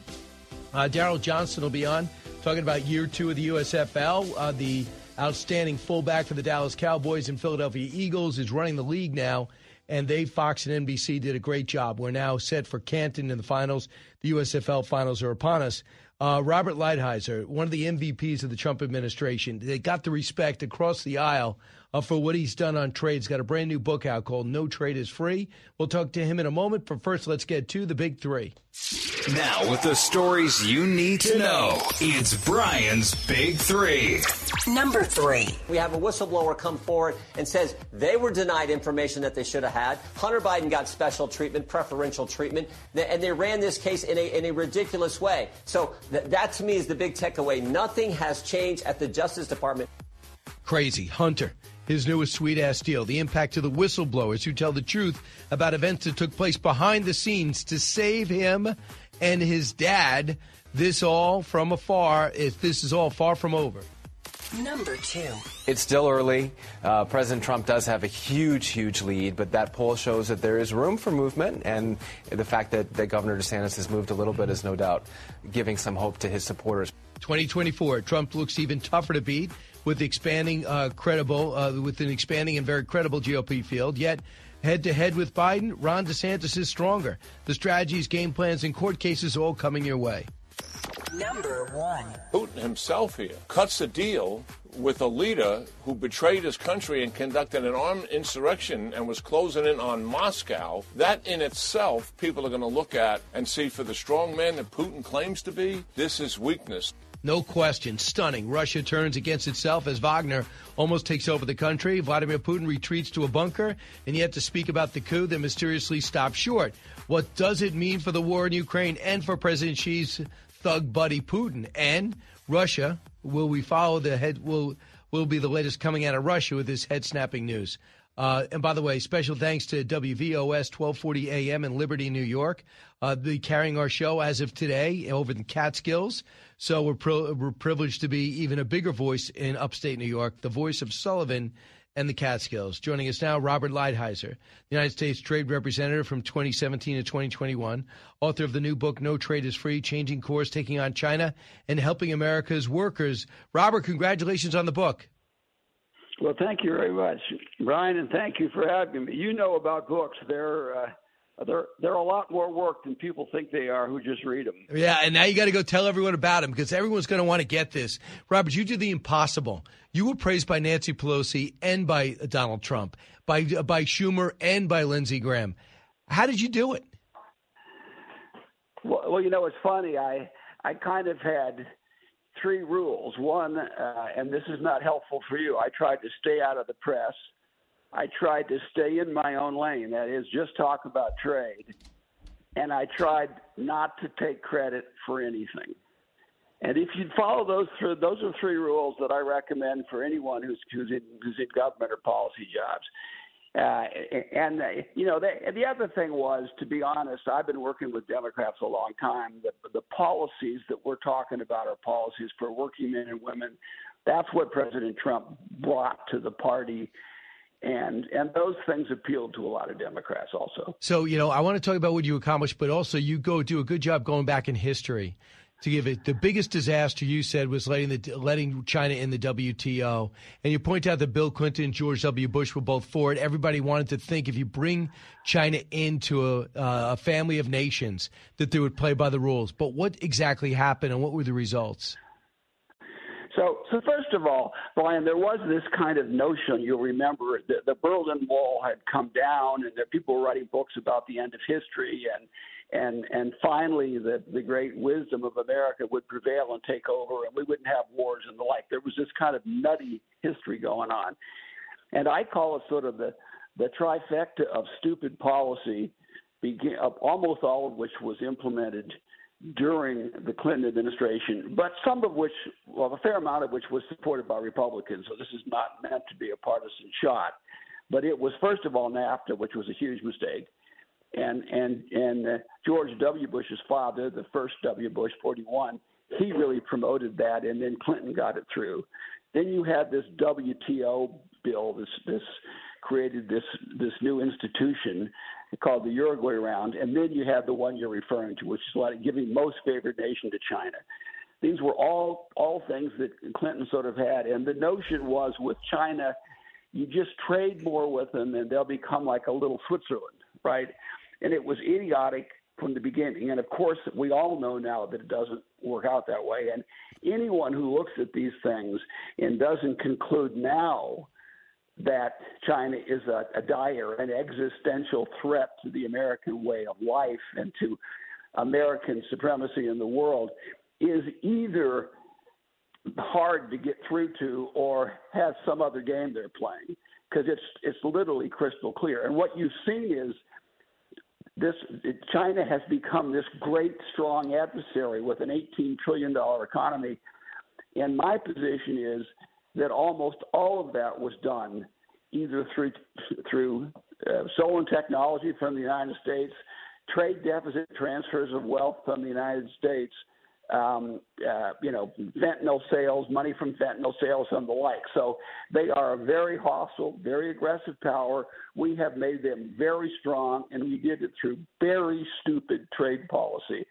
Uh, Daryl Johnston will be on talking about year two of the USFL. Uh, the outstanding fullback for the Dallas Cowboys and Philadelphia Eagles is running the league now and they, Fox and NBC, did a great job. We're now set for Canton in the finals. The USFL finals are upon us. Uh, Robert Lighthizer, one of the MVPs of the Trump administration, they got the respect across the aisle uh, for what he's done on trades. Got a brand new book out called No Trade is Free. We'll talk to him in a moment, but first, let's get to the big three. Now, with the stories you need to know, it's Brian's Big Three. Number three. We have a whistleblower come forward and says they were denied information that they should have had. Hunter Biden got special treatment, preferential treatment, and they ran this case in a, in a ridiculous way. So th- that to me is the big takeaway. Nothing has changed at the Justice Department. Crazy. Hunter his newest sweet ass deal, the impact of the whistleblowers who tell the truth about events that took place behind the scenes to save him and his dad. This all from afar. If this is all far from over. Number two. It's still early. Uh, President Trump does have a huge, huge lead, but that poll shows that there is room for movement, and the fact that, that Governor DeSantis has moved a little bit is no doubt giving some hope to his supporters. 2024, Trump looks even tougher to beat with expanding uh, credible, uh, with an expanding and very credible GOP field. Yet, head to head with Biden, Ron DeSantis is stronger. The strategies, game plans, and court cases all coming your way. Number one. Putin himself here cuts a deal with a leader who betrayed his country and conducted an armed insurrection and was closing in on Moscow. That in itself, people are going to look at and see for the strong man that Putin claims to be, this is weakness. No question. Stunning. Russia turns against itself as Wagner almost takes over the country. Vladimir Putin retreats to a bunker, and yet to speak about the coup that mysteriously stopped short. What does it mean for the war in Ukraine and for President Xi's thug buddy Putin? And Russia, will we follow the head? Will will be the latest coming out of Russia with this head snapping news? Uh, and by the way, special thanks to WVOS 1240 AM in Liberty, New York. Uh, be carrying our show as of today over the Catskills. So we're, pro- we're privileged to be even a bigger voice in upstate New York, the voice of Sullivan and the Catskills. Joining us now, Robert Lighthizer, United States Trade Representative from 2017 to 2021, author of the new book, No Trade is Free Changing Course, Taking on China, and Helping America's Workers. Robert, congratulations on the book. Well, thank you very much, Brian, and thank you for having me. You know about books. They're. Uh, they're they're a lot more work than people think they are who just read them. Yeah, and now you got to go tell everyone about them because everyone's going to want to get this. Robert, you did the impossible. You were praised by Nancy Pelosi and by Donald Trump, by by Schumer and by Lindsey Graham. How did you do it? Well, well you know, it's funny. I I kind of had three rules. One, uh, and this is not helpful for you. I tried to stay out of the press. I tried to stay in my own lane, that is, just talk about trade. And I tried not to take credit for anything. And if you follow those three, those are three rules that I recommend for anyone who's who's in, who's in government or policy jobs. Uh, and uh, you know, the, the other thing was, to be honest, I've been working with Democrats a long time. The, the policies that we're talking about are policies for working men and women. That's what President Trump brought to the party and and those things appealed to a lot of Democrats also. So you know, I want to talk about what you accomplished, but also you go do a good job going back in history to give it the biggest disaster you said was letting the letting China in the WTO, and you point out that Bill Clinton and George W. Bush were both for it. Everybody wanted to think if you bring China into a, uh, a family of nations that they would play by the rules. But what exactly happened, and what were the results? So, so first of all, Brian, there was this kind of notion. You'll remember that the Berlin Wall had come down, and that people were writing books about the end of history, and and and finally, the the great wisdom of America would prevail and take over, and we wouldn't have wars and the like. There was this kind of nutty history going on, and I call it sort of the the trifecta of stupid policy, begin, almost all of which was implemented during the Clinton administration, but some of which, well, a fair amount of which was supported by Republicans. So this is not meant to be a partisan shot. But it was first of all NAFTA, which was a huge mistake, and and and uh, George W. Bush's father, the first W. Bush, 41, he really promoted that, and then Clinton got it through. Then you had this WTO bill, this this created this this new institution called the Uruguay round, and then you have the one you're referring to, which is like giving most favored nation to China. These were all all things that Clinton sort of had, and the notion was with China, you just trade more with them, and they'll become like a little Switzerland, right? And it was idiotic from the beginning. And of course, we all know now that it doesn't work out that way. And anyone who looks at these things and doesn't conclude now that China is a, a dire and existential threat to the American way of life and to American supremacy in the world is either hard to get through to or has some other game they're playing because it's it's literally crystal clear. And what you've seen is this China has become this great strong adversary with an 18 trillion dollar economy. And my position is that almost all of that was done either through through uh, stolen technology from the United States, trade deficit transfers of wealth from the United States, um, uh, you know, fentanyl sales, money from fentanyl sales, and the like. So they are a very hostile, very aggressive power. We have made them very strong, and we did it through very stupid trade policy.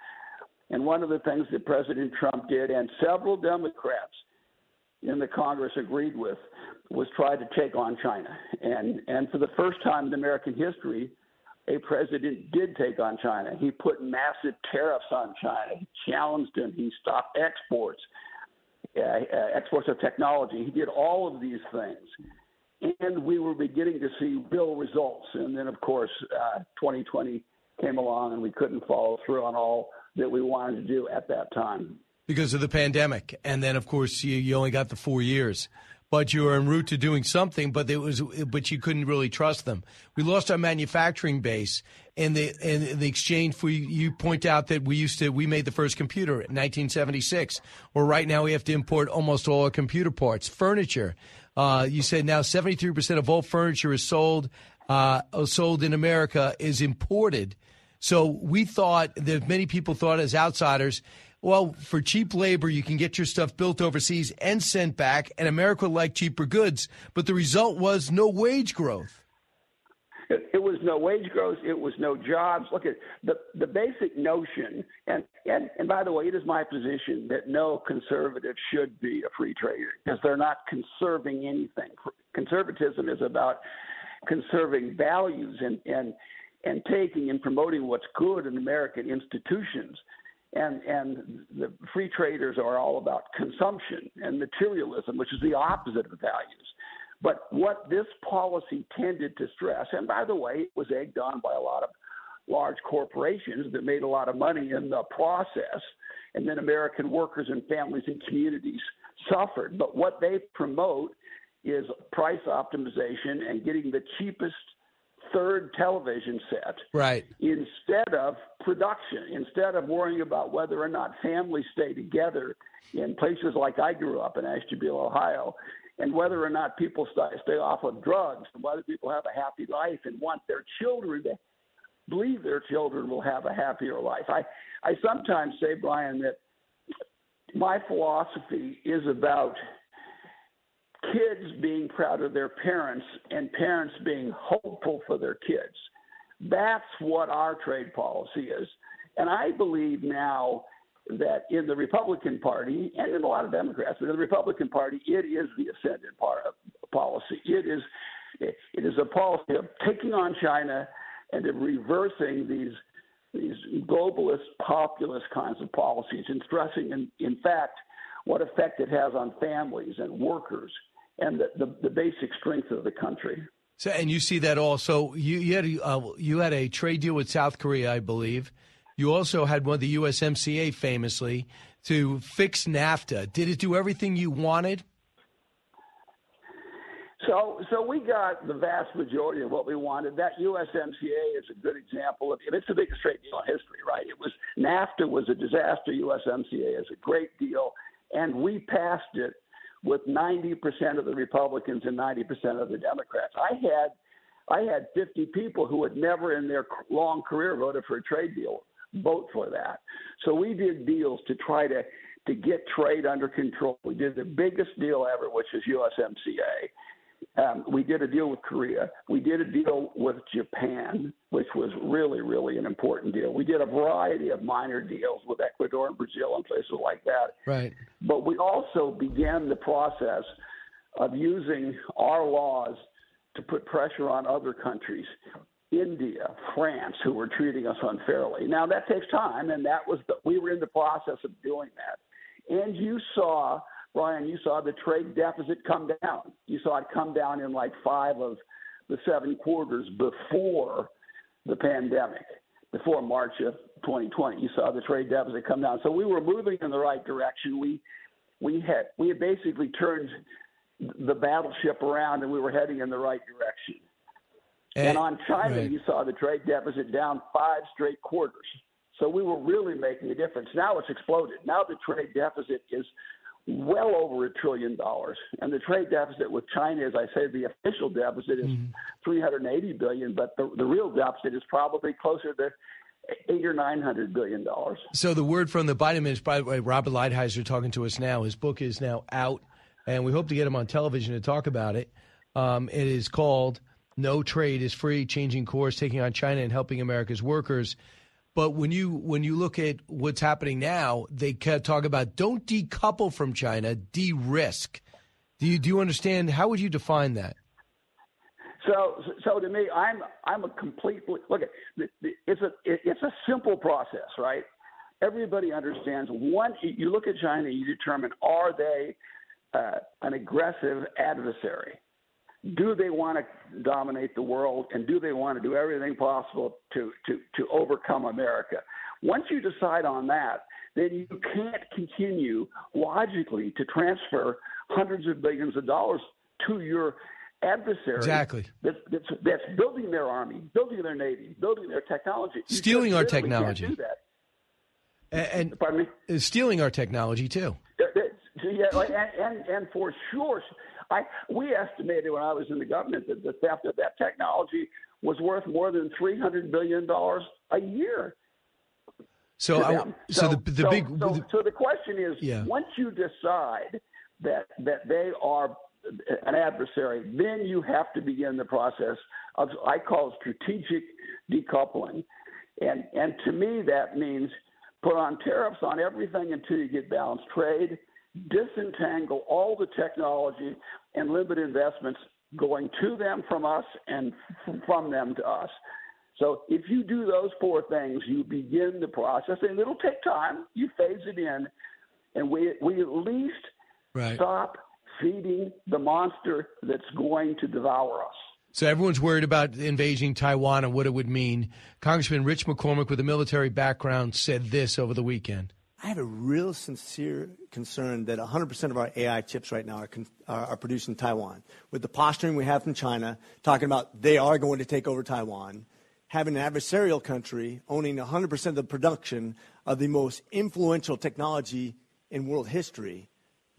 And one of the things that President Trump did, and several Democrats in the Congress agreed with was try to take on China. And, and for the first time in American history, a president did take on China. He put massive tariffs on China. He challenged him. He stopped exports, uh, uh, exports of technology. He did all of these things. And we were beginning to see real results. And then, of course, uh, 2020 came along and we couldn't follow through on all that we wanted to do at that time. Because of the pandemic. And then, of course, you, you only got the four years but you were en route to doing something, but it was, but you couldn't really trust them. We lost our manufacturing base and the in the exchange for you point out that we used to we made the first computer in 1976. Well, right now we have to import almost all our computer parts, furniture. Uh, you said now 73 percent of all furniture is sold uh, sold in America is imported. So we thought that many people thought as outsiders well, for cheap labor, you can get your stuff built overseas and sent back, and America liked cheaper goods. But the result was no wage growth. It, was no wage growth. It was no jobs. Look at the the basic notion, and and and by the way, it is my position that no conservative should be a free trader because they're not conserving anything. Conservatism is about conserving values and and and taking and promoting what's good in American institutions and and the free traders are all about consumption and materialism, which is the opposite of values. But what this policy tended to stress, and by the way, it was egged on by a lot of large corporations that made a lot of money in the process, and then American workers and families and communities suffered. But what they promote is price optimization and getting the cheapest third television set. Right. Instead of production, instead of worrying about whether or not families stay together in places like I grew up in Ashtabula, Ohio, and whether or not people stay, stay off of drugs, and whether people have a happy life and want their children to believe their children will have a happier life. I, I sometimes say, Brian, that my philosophy is about – kids being proud of their parents and parents being hopeful for their kids. That's what our trade policy is. And I believe now that in the Republican Party and in a lot of Democrats, but in the Republican Party, it is the ascendant part of policy. It is it is a policy of taking on China and of reversing these these globalist populist kinds of policies and stressing in, in fact what effect it has on families and workers and the, the, the basic strength of the country. So, and you see that also. You, you had a, uh, you had a trade deal with South Korea, I believe. You also had one of the USMCA famously to fix NAFTA. Did it do everything you wanted? So, so we got the vast majority of what we wanted. That USMCA is a good example of. It's the biggest trade deal in history, right? It was NAFTA was a disaster. USMCA is a great deal, and we passed it with 90% of the Republicans and 90% of the Democrats. I had I had 50 people who had never in their long career voted for a trade deal vote for that. So we did deals to try to to get trade under control. We did the biggest deal ever, which is USMCA. Um, we did a deal with Korea. We did a deal with Japan, which was really, really an important deal. We did a variety of minor deals with Ecuador and Brazil and places like that. Right. But we also began the process of using our laws to put pressure on other countries. India, France, who were treating us unfairly. Now that takes time, and that was the, we were in the process of doing that. And you saw Brian, you saw the trade deficit come down. You saw it come down in like five of the seven quarters before the pandemic, before March of 2020. You saw the trade deficit come down. So we were moving in the right direction. We we had we had basically turned the battleship around and we were heading in the right direction. And, and on China, right. you saw the trade deficit down five straight quarters. So we were really making a difference. Now it's exploded. Now the trade deficit is well over a trillion dollars. And the trade deficit with China, as I say, the official deficit is mm. 380 billion, but the, the real deficit is probably closer to eight or nine hundred billion dollars. So the word from the Biden administration, by the way, Robert Lighthizer talking to us now. His book is now out, and we hope to get him on television to talk about it. Um, it is called "No Trade is Free: Changing Course, Taking on China, and Helping America's Workers." But when you when you look at what's happening now, they talk about don't decouple from China, de-risk. Do you do you understand? How would you define that? So, so to me, I'm I'm a completely look. It's a it's a simple process, right? Everybody understands. One, you look at China, you determine are they uh, an aggressive adversary? Do they want to dominate the world, and do they want to do everything possible to to to overcome America? Once you decide on that, then you can't continue logically to transfer hundreds of billions of dollars to your adversary exactly that's, that's, that's, building their army, building their navy, building their technology, stealing our technology. Can't do that. And, and Pardon me? stealing our technology too. Yeah, and, and, and for sure, I we estimated when I was in the government that the theft of that technology was worth more than three hundred billion dollars a year. So, I, so, so, the the so, big so, the, so the question is, yeah. once you decide that that they are an adversary, then you have to begin the process of I call strategic decoupling, and and to me that means put on tariffs on everything until you get balanced trade, disentangle all the technology and limit investments going to them from us and mm-hmm. from them to us. So if you do those four things, you begin the process, and it'll take time. You phase it in, and we we at least right. stop feeding the monster that's going to devour us. So everyone's worried about invading Taiwan and what it would mean. Congressman Rich McCormick, with a military background, said this over the weekend. I have a real sincere concern that 100% of our AI chips right now are, produced in Taiwan. With the posturing we have from China, talking about they are going to take over Taiwan, having an adversarial country owning 100% of the production of the most influential technology in world history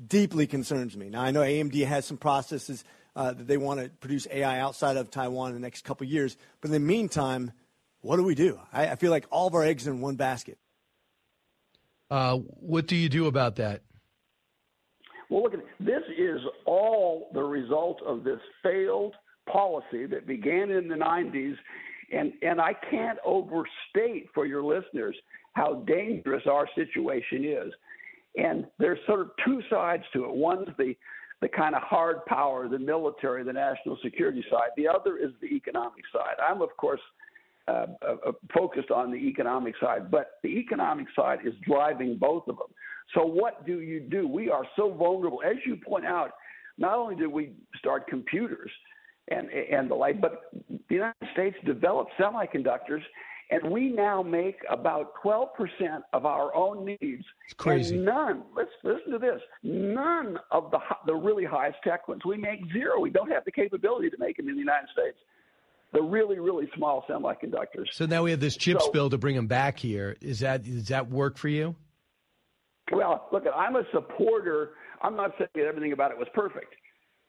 deeply concerns me. Now, I know AMD has some processes uh, that they want to produce AI outside of Taiwan in the next couple years. But in the meantime, what do we do? I, I feel like all of our eggs in one basket. Uh, what do you do about that? Well, look, this is all the result of this failed policy that began in the 90s. And, and I can't overstate for your listeners how dangerous our situation is. And there's sort of two sides to it. One's the the kind of hard power, the military, the national security side. The other is the economic side. I'm, of course, uh, uh, focused on the economic side, but the economic side is driving both of them. So, what do you do? We are so vulnerable. As you point out, not only did we start computers and, and the like, but the United States developed semiconductors and we now make about 12% of our own needs. It's crazy. And none, let's listen to this, none of the, the really highest tech ones. We make zero. We don't have the capability to make them in the United States. The really, really small semiconductors. So now we have this chips So- bill to bring them back here. Is that does that work for you? Well, look, I'm a supporter. I'm not saying that everything about it was perfect,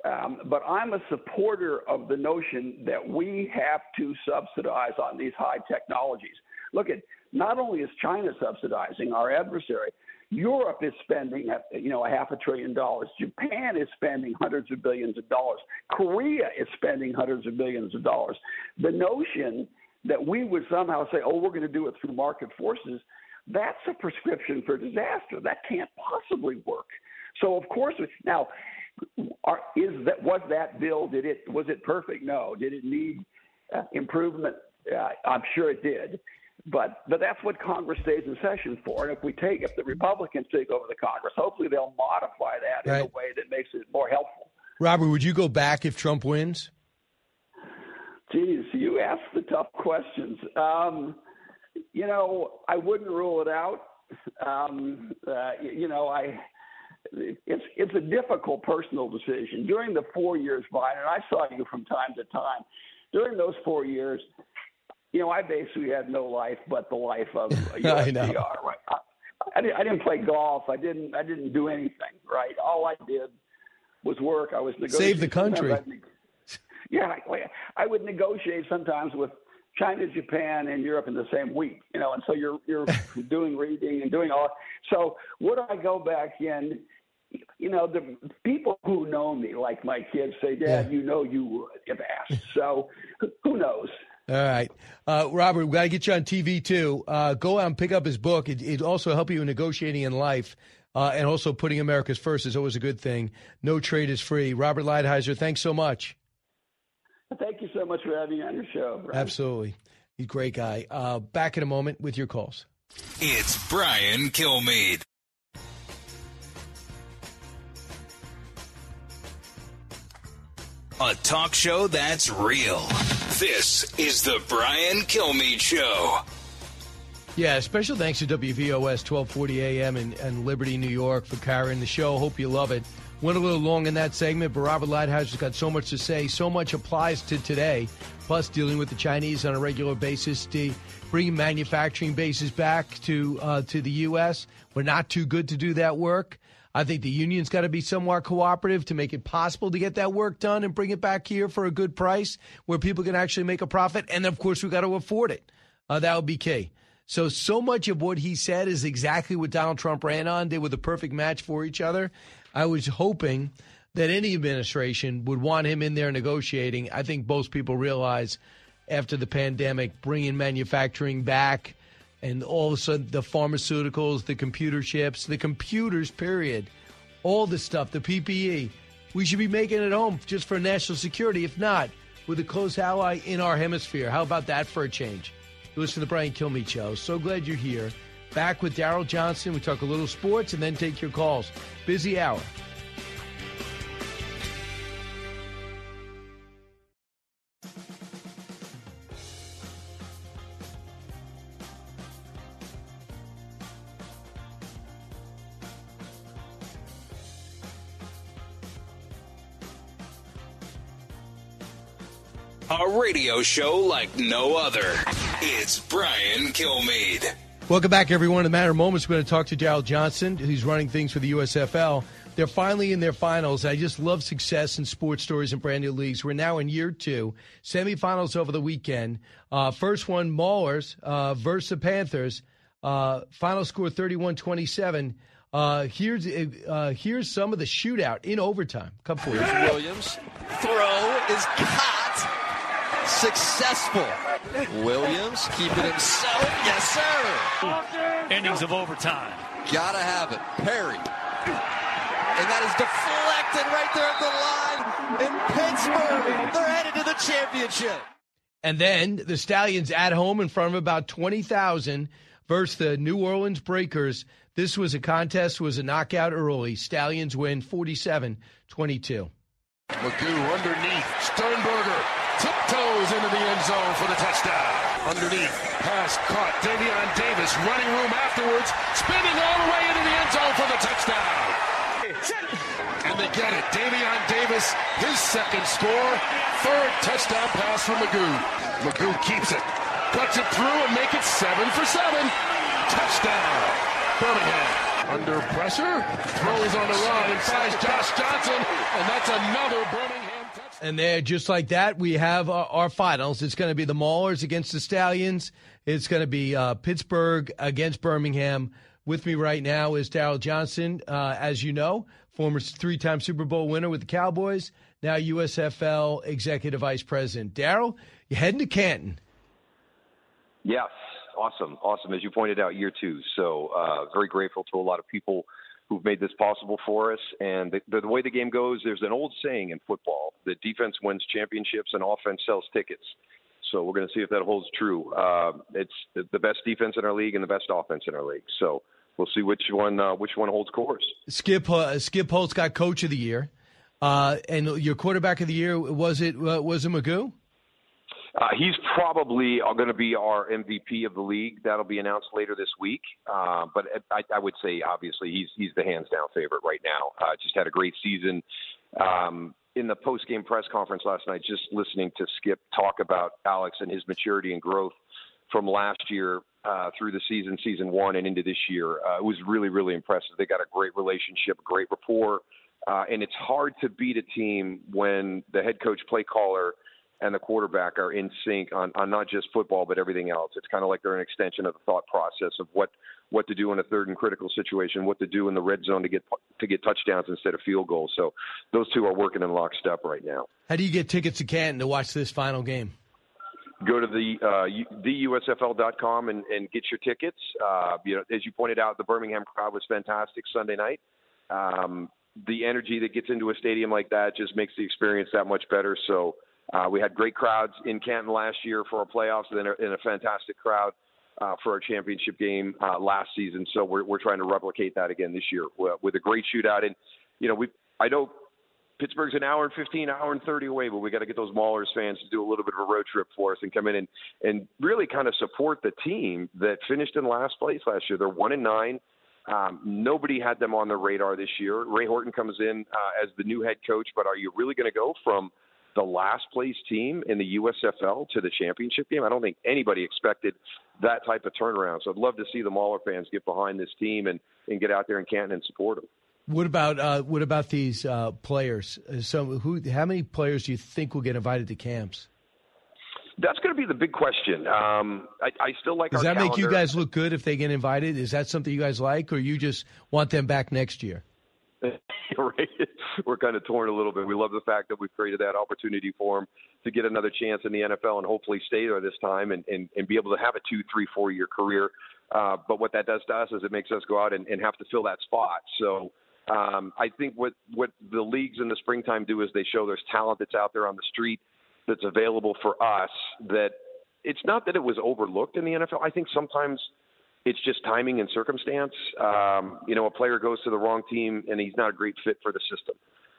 um, but I'm a supporter of the notion that we have to subsidize on these high technologies. Look at not only is China subsidizing our adversary, Europe is spending you know a half a trillion dollars. Japan is spending hundreds of billions of dollars. Korea is spending hundreds of billions of dollars. The notion that we would somehow say, "Oh, we're going to do it through market forces," that's a prescription for disaster. That can't possibly work. So, of course, now are, is that was that bill? Did it was it perfect? No. Did it need uh, improvement? Uh, I'm sure it did. But but that's what Congress stays in session for. And if we take if the Republicans take over the Congress, hopefully they'll modify that in a way that makes it more helpful. Robert, would you go back if Trump wins? Geez, you ask the tough questions. Um, you know, I wouldn't rule it out. Um, uh, you know, I it's it's a difficult personal decision. During the four years, Biden, and I saw you from time to time. During those four years, you know, I basically had no life but the life of. USTR. Right? I, I, didn't, I didn't play golf. I didn't. I didn't do anything. Right. All I did was work. I was negotiating. Save the country. Neg- Yeah, I, I would negotiate sometimes with China, Japan, and Europe in the same week. You know, and so you're you're doing reading and doing all. So would I go back in? You know, the people who know me, like my kids, say, "Dad, you know you would if asked." So who knows? All right, uh, Robert, we got to get you on TV too. Uh, go out and pick up his book. It, it also help you in negotiating in life. Uh, and also putting America's first is always a good thing. No trade is free. Robert Lighthizer, thanks so much. Thank you so much for having me on your show. Brian. Absolutely. He's a great guy. Uh, back in a moment with your calls. It's Brian Kilmeade. A talk show that's real. This is the Brian Kilmeade Show. Yeah, special thanks to WVOS 1240 AM and, Liberty, New York for carrying the show. Hope you love it. Went a little long in that segment, but Robert Lighthizer's got so much to say. So much applies to today. Plus, dealing with the Chinese on a regular basis, to bringing manufacturing bases back to uh, to the U.S. We're not too good to do that work. I think the union's got to be somewhat cooperative to make it possible to get that work done and bring it back here for a good price where people can actually make a profit. And of course, we've got to afford it. Uh, that would be key. So, so much of what he said is exactly what Donald Trump ran on. They were the perfect match for each other. I was hoping that any administration would want him in there negotiating. I think most people realize after the pandemic, bringing manufacturing back and all of a sudden the pharmaceuticals, the computer chips, the computers, period, all the stuff, the PPE, we should be making it home just for national security. If not, with a close ally in our hemisphere. How about that for a change? Listen to the Brian Kilmeade Show. So glad you're here. Back with Daryl Johnston. We talk a little sports and then take your calls. Busy hour. Radio show like no other. It's Brian Kilmeade. Welcome back, everyone. In a matter of moments, we're going to talk to Daryl Johnston, who's running things for the USFL. They're finally in their finals. I just love success in sports stories and brand new leagues. We're now in year two. Semifinals over the weekend. Uh, first one, Maulers uh, versus the Panthers. Uh, final score 31 27. Uh, here's uh, here's some of the shootout in overtime. Come forward. Williams throw is caught. Successful. Williams keeping himself. Yes, sir. Endings of overtime. Gotta have it. Perry. And that is deflected right there at the line in Pittsburgh. They're headed to the championship. And then the Stallions at home in front of about 20,000 versus the New Orleans Breakers. This was a contest, was a knockout early. Stallions win 47 22. McGough underneath. Sternberger tiptoes into the end zone for the touchdown. Underneath. Pass caught. Davion Davis running room afterwards. Spinning all the way into the end zone for the touchdown. And they get it. Davion Davis, his second score. Third touchdown pass from McGough. McGough keeps it. Cuts it through and make it seven for seven. Touchdown. Birmingham under pressure, throws on the run and finds Josh Johnson, and that's another Birmingham. And there, just like that, we have our, our finals. It's going to be the Maulers against the Stallions. It's going to be uh, Pittsburgh against Birmingham. With me right now is Daryl Johnston, uh, as you know, former three-time Super Bowl winner with the Cowboys, now USFL Executive Vice President. Daryl, you're heading to Canton. Yes, awesome, awesome. As you pointed out, year two. So uh, very grateful to a lot of people who've made this possible for us. And the, the, the way the game goes, there's an old saying in football: that defense wins championships and offense sells tickets. So we're going to see if that holds true. Uh, it's the, the best defense in our league and the best offense in our league. So we'll see which one uh, which one holds course. Skip uh, Skip Holtz got Coach of the Year, uh, and your quarterback of the year was it uh, was it McGough? Uh, he's probably going to be our MVP of the league. That'll be announced later this week. Uh, but I, I would say, obviously, he's he's the hands down favorite right now. Uh, just had a great season. Um, in the post game press conference last night, just listening to Skip talk about Alex and his maturity and growth from last year uh, through the season, season one, and into this year, uh, it was really, really impressive. They got a great relationship, great rapport, uh, and it's hard to beat a team when the head coach, play caller, and the quarterback are in sync on, on not just football but everything else. It's kind of like they're an extension of the thought process of what what to do in a third and critical situation, what to do in the red zone to get to get touchdowns instead of field goals. So those two are working in lockstep right now. How do you get tickets to Canton to watch this final game? go to the uh, theusfl.com and, and get your tickets. Uh, you know, as you pointed out, the Birmingham crowd was fantastic Sunday night. Um, the energy that gets into a stadium like that just makes the experience that much better. So uh, we had great crowds in Canton last year for our playoffs, and a, and a fantastic crowd uh, for our championship game uh, last season. So we're we're trying to replicate that again this year with a great shootout. And you know, we I know Pittsburgh's an hour and 15, hour and 30 away, but we got to get those Maulers fans to do a little bit of a road trip for us and come in and, and really kind of support the team that finished in last place last year. They're one and nine. Um, nobody had them on their radar this year. Ray Horton comes in uh, as the new head coach, but are you really going to go from the last place team in the USFL to the championship game? I don't think anybody expected that type of turnaround. So I'd love to see the Mauler fans get behind this team and, and get out there in Canton and support them. What about uh, what about these uh, players? So, who, how many players do you think will get invited to camps? That's going to be the big question. Um, I, I, still like. Does that calendar. make you guys look good if they get invited? Is that something you guys like, or you just want them back next year? right. We're kind of torn a little bit. We love the fact that we've created that opportunity for them to get another chance in the NFL and hopefully stay there this time and, and, and be able to have a two, three, four year career. Uh, but what that does to us is it makes us go out and, and have to fill that spot. So um, I think what what the leagues in the springtime do is they show there's talent that's out there on the street that's available for us. That it's not that it was overlooked in the NFL. I think sometimes it's just timing and circumstance. Um, you know, a player goes to the wrong team and he's not a great fit for the system.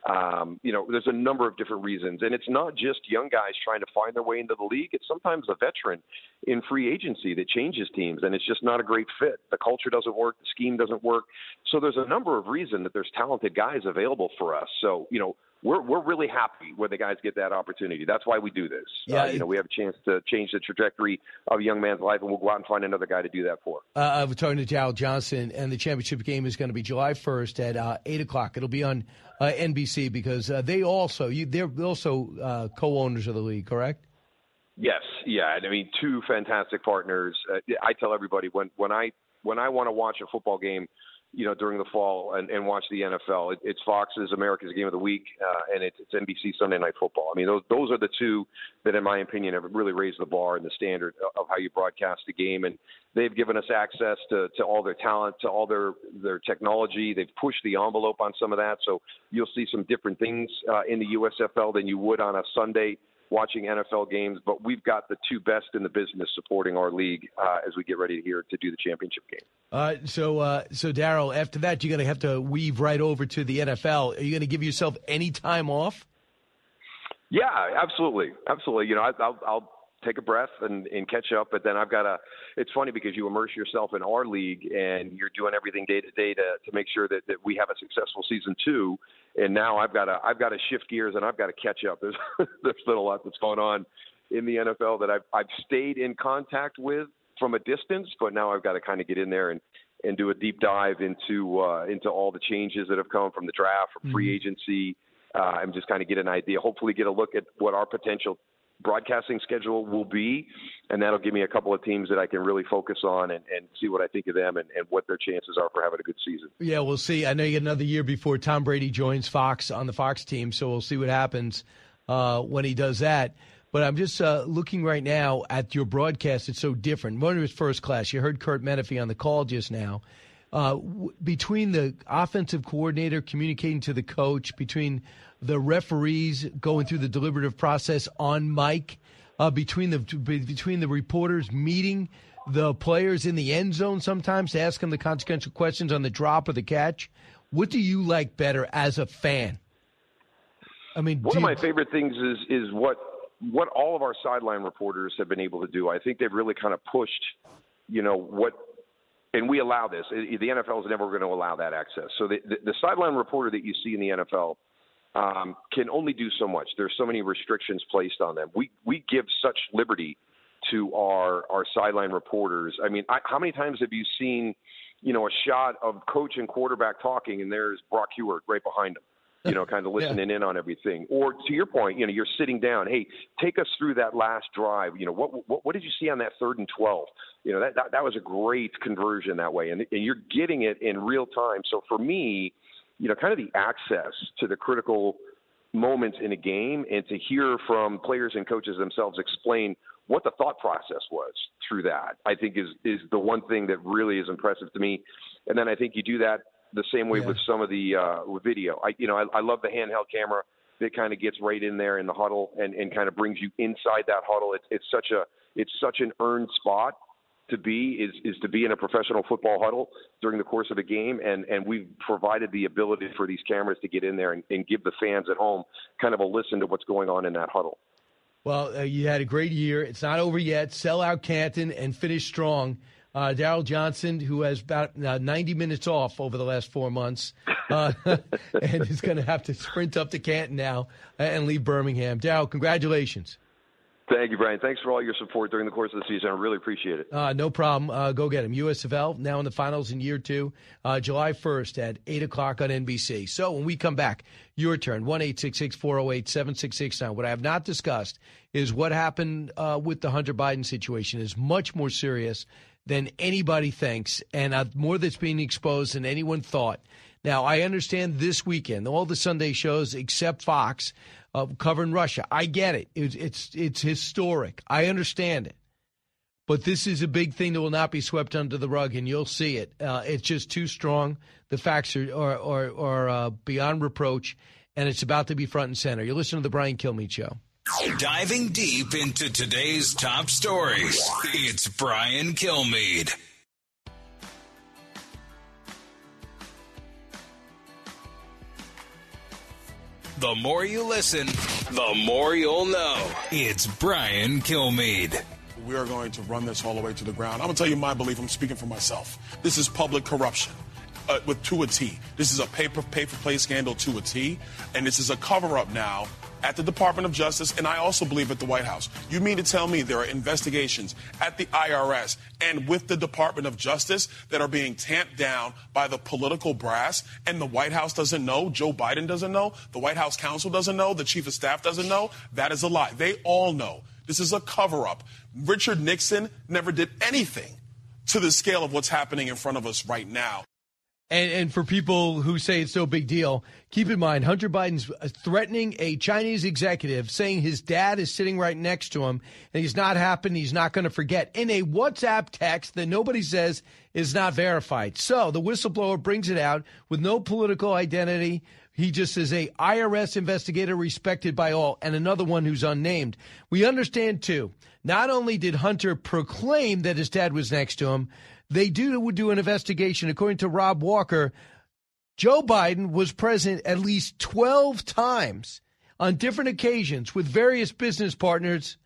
Um, you know, there's a number of different reasons, and it's not just young guys trying to find their way into the league. It's sometimes a veteran in free agency that changes teams, and it's just not a great fit. The culture doesn't work, the scheme doesn't work. So there's a number of reasons that there's talented guys available for us. So you know, we're we're really happy when the guys get that opportunity. That's why we do this. Yeah, uh, you know, we have a chance to change the trajectory of a young man's life, and we'll go out and find another guy to do that for. Uh, I was talking to Daryl Johnston, and the championship game is going to be July 1st at uh, eight o'clock. It'll be on uh, NBC because uh, they also you, they're also uh, co-owners of the league, correct? Yes, yeah. and I mean, two fantastic partners. I tell everybody when when I when I want to watch a football game you know, during the fall and, and watch the NFL. It, it's Fox's America's Game of the Week, uh, and it's, it's NBC Sunday Night Football. I mean, those those are the two that, in my opinion, have really raised the bar and the standard of how you broadcast a game. And they've given us access to, to all their talent, to all their their technology. They've pushed the envelope on some of that, so you'll see some different things uh, in the USFL than you would on a Sunday watching NFL games, but we've got the two best in the business supporting our league uh, as we get ready here to do the championship game. Uh, so, uh, so Daryl, after that, you're going to have to weave right over to the NFL. Are you going to give yourself any time off? Yeah, absolutely, absolutely. You know, I, I'll, I'll take a breath and, and catch up. But then I've got to. It's funny because you immerse yourself in our league and you're doing everything day to day to to make sure that, that we have a successful season two. And now I've got to I've got to shift gears and I've got to catch up. There's there's been a lot that's going on in the NFL that I've I've stayed in contact with from a distance, but now I've got to kind of get in there and and do a deep dive into uh, into all the changes that have come from the draft, from free mm-hmm. agency. Uh, and just kind of get an idea. Hopefully, get a look at what our potential broadcasting schedule will be, and that'll give me a couple of teams that I can really focus on and, and see what I think of them and, and what their chances are for having a good season. Yeah, we'll see. I know you get another year before Tom Brady joins Fox on the Fox team, so we'll see what happens uh, when he does that. But I'm just uh, looking right now at your broadcast. It's so different. One was first class. You heard Kurt Menefee on the call just now. Uh, w- between the offensive coordinator communicating to the coach, between the referees going through the deliberative process on mic, uh, between the between the reporters meeting the players in the end zone sometimes to ask them the consequential questions on the drop or the catch. What do you like better as a fan? I mean, one of you... my favorite things is is what what all of our sideline reporters have been able to do. I think they've really kind of pushed, you know, what and we allow this. The NFL is never going to allow that access. So the, the, the sideline reporter that you see in the NFL um, can only do so much. There's so many restrictions placed on them. We we give such liberty to our our sideline reporters. I mean, I, how many times have you seen, you know, a shot of coach and quarterback talking, and there's Brock Huard right behind them, you know, kind of listening yeah. in on everything. Or to your point, you know, you're sitting down. Hey, take us through that last drive. You know, what what, what did you see on that third and twelve? You know, that, that that was a great conversion that way, and and you're getting it in real time. So for me you know, kind of the access to the critical moments in a game and to hear from players and coaches themselves explain what the thought process was through that, I think is is the one thing that really is impressive to me. And then I think you do that the same way yeah. with some of the uh, video. I you know I, I love the handheld camera that kind of gets right in there in the huddle and, and kind of brings you inside that huddle. It's it's such a it's such an earned spot to be is is to be in a professional football huddle during the course of a game and and we've provided the ability for these cameras to get in there and, and give the fans at home kind of a listen to what's going on in that huddle. Well, uh, you had a great year. It's not over yet. Sell out Canton and finish strong. Uh, Daryl Johnston, who has about uh, 90 minutes off over the last four months, uh, and is going to have to sprint up to Canton now and leave Birmingham. Daryl, congratulations. Thank you, Brian. Thanks for all your support during the course of the season. I really appreciate it. Uh, no problem. Uh, go get him. USFL now in the finals in year two, uh, July 1st at 8 o'clock on NBC. So when we come back, your turn, 1 408 7669. What I have not discussed is what happened uh, with the Hunter Biden situation is much more serious than anybody thinks, and uh, more that's being exposed than anyone thought. Now, I understand this weekend, all the Sunday shows except Fox uh, covering Russia. I get it. It's, it's it's historic. I understand it. But this is a big thing that will not be swept under the rug, and you'll see it. Uh, it's just too strong. The facts are are, are, are uh, beyond reproach, and it's about to be front and center. You listen to the Brian Kilmeade Show. Diving deep into today's top stories, it's Brian Kilmeade. The more you listen, the more you'll know. It's Brian Kilmeade. We are going to run this all the way to the ground. I'm going to tell you my belief. I'm speaking for myself. This is public corruption. Uh, with to a T. This is a paper pay for play scandal to a T, and this is a cover up now at the Department of Justice, and I also believe at the White House. You mean to tell me there are investigations at the IRS and with the Department of Justice that are being tamped down by the political brass, and the White House doesn't know, Joe Biden doesn't know, the White House counsel doesn't know, the chief of staff doesn't know? That is a lie. They all know. This is a cover up. Richard Nixon never did anything to the scale of what's happening in front of us right now. And, and for people who say it's no big deal, keep in mind Hunter Biden's uh, threatening a Chinese executive, saying his dad is sitting right next to him, and he's not happy. He's not going to forget in a WhatsApp text that nobody says is not verified. So the whistleblower brings it out with no political identity. He just is a IRS investigator respected by all, and another one who's unnamed. We understand too. Not only did Hunter proclaim that his dad was next to him, they do do an investigation. According to Rob Walker, Joe Biden was present at least 12 times on different occasions with various business partners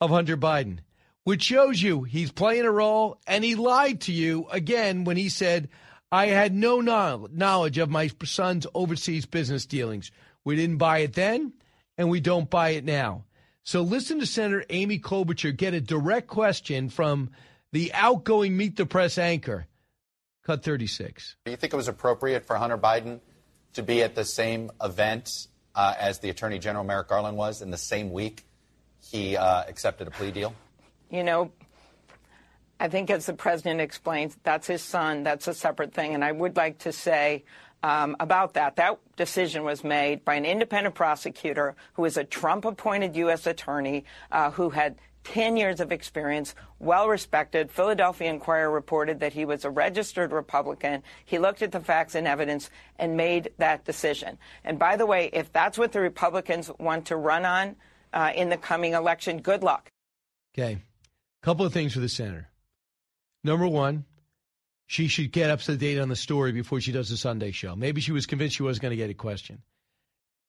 of Hunter Biden, which shows you he's playing a role and he lied to you again when he said, I had no knowledge of my son's overseas business dealings. We didn't buy it then, and we don't buy it now. So listen to Senator Amy Klobuchar get a direct question from the outgoing Meet the Press anchor. Cut 36. Do you think it was appropriate for Hunter Biden to be at the same event uh, as the Attorney General Merrick Garland was in the same week he uh, accepted a plea deal? You know, I think as the president explains, that's his son. That's a separate thing. And I would like to say um, about that, that decision was made by an independent prosecutor who is a Trump appointed U.S. attorney uh, who had 10 years of experience, well respected. Philadelphia Inquirer reported that he was a registered Republican. He looked at the facts and evidence and made that decision. And by the way, if that's what the Republicans want to run on uh, in the coming election, good luck. Okay. Couple of things for the senator. Number one, she should get up to date on the story before she does the Sunday show. Maybe she was convinced she wasn't going to get a question.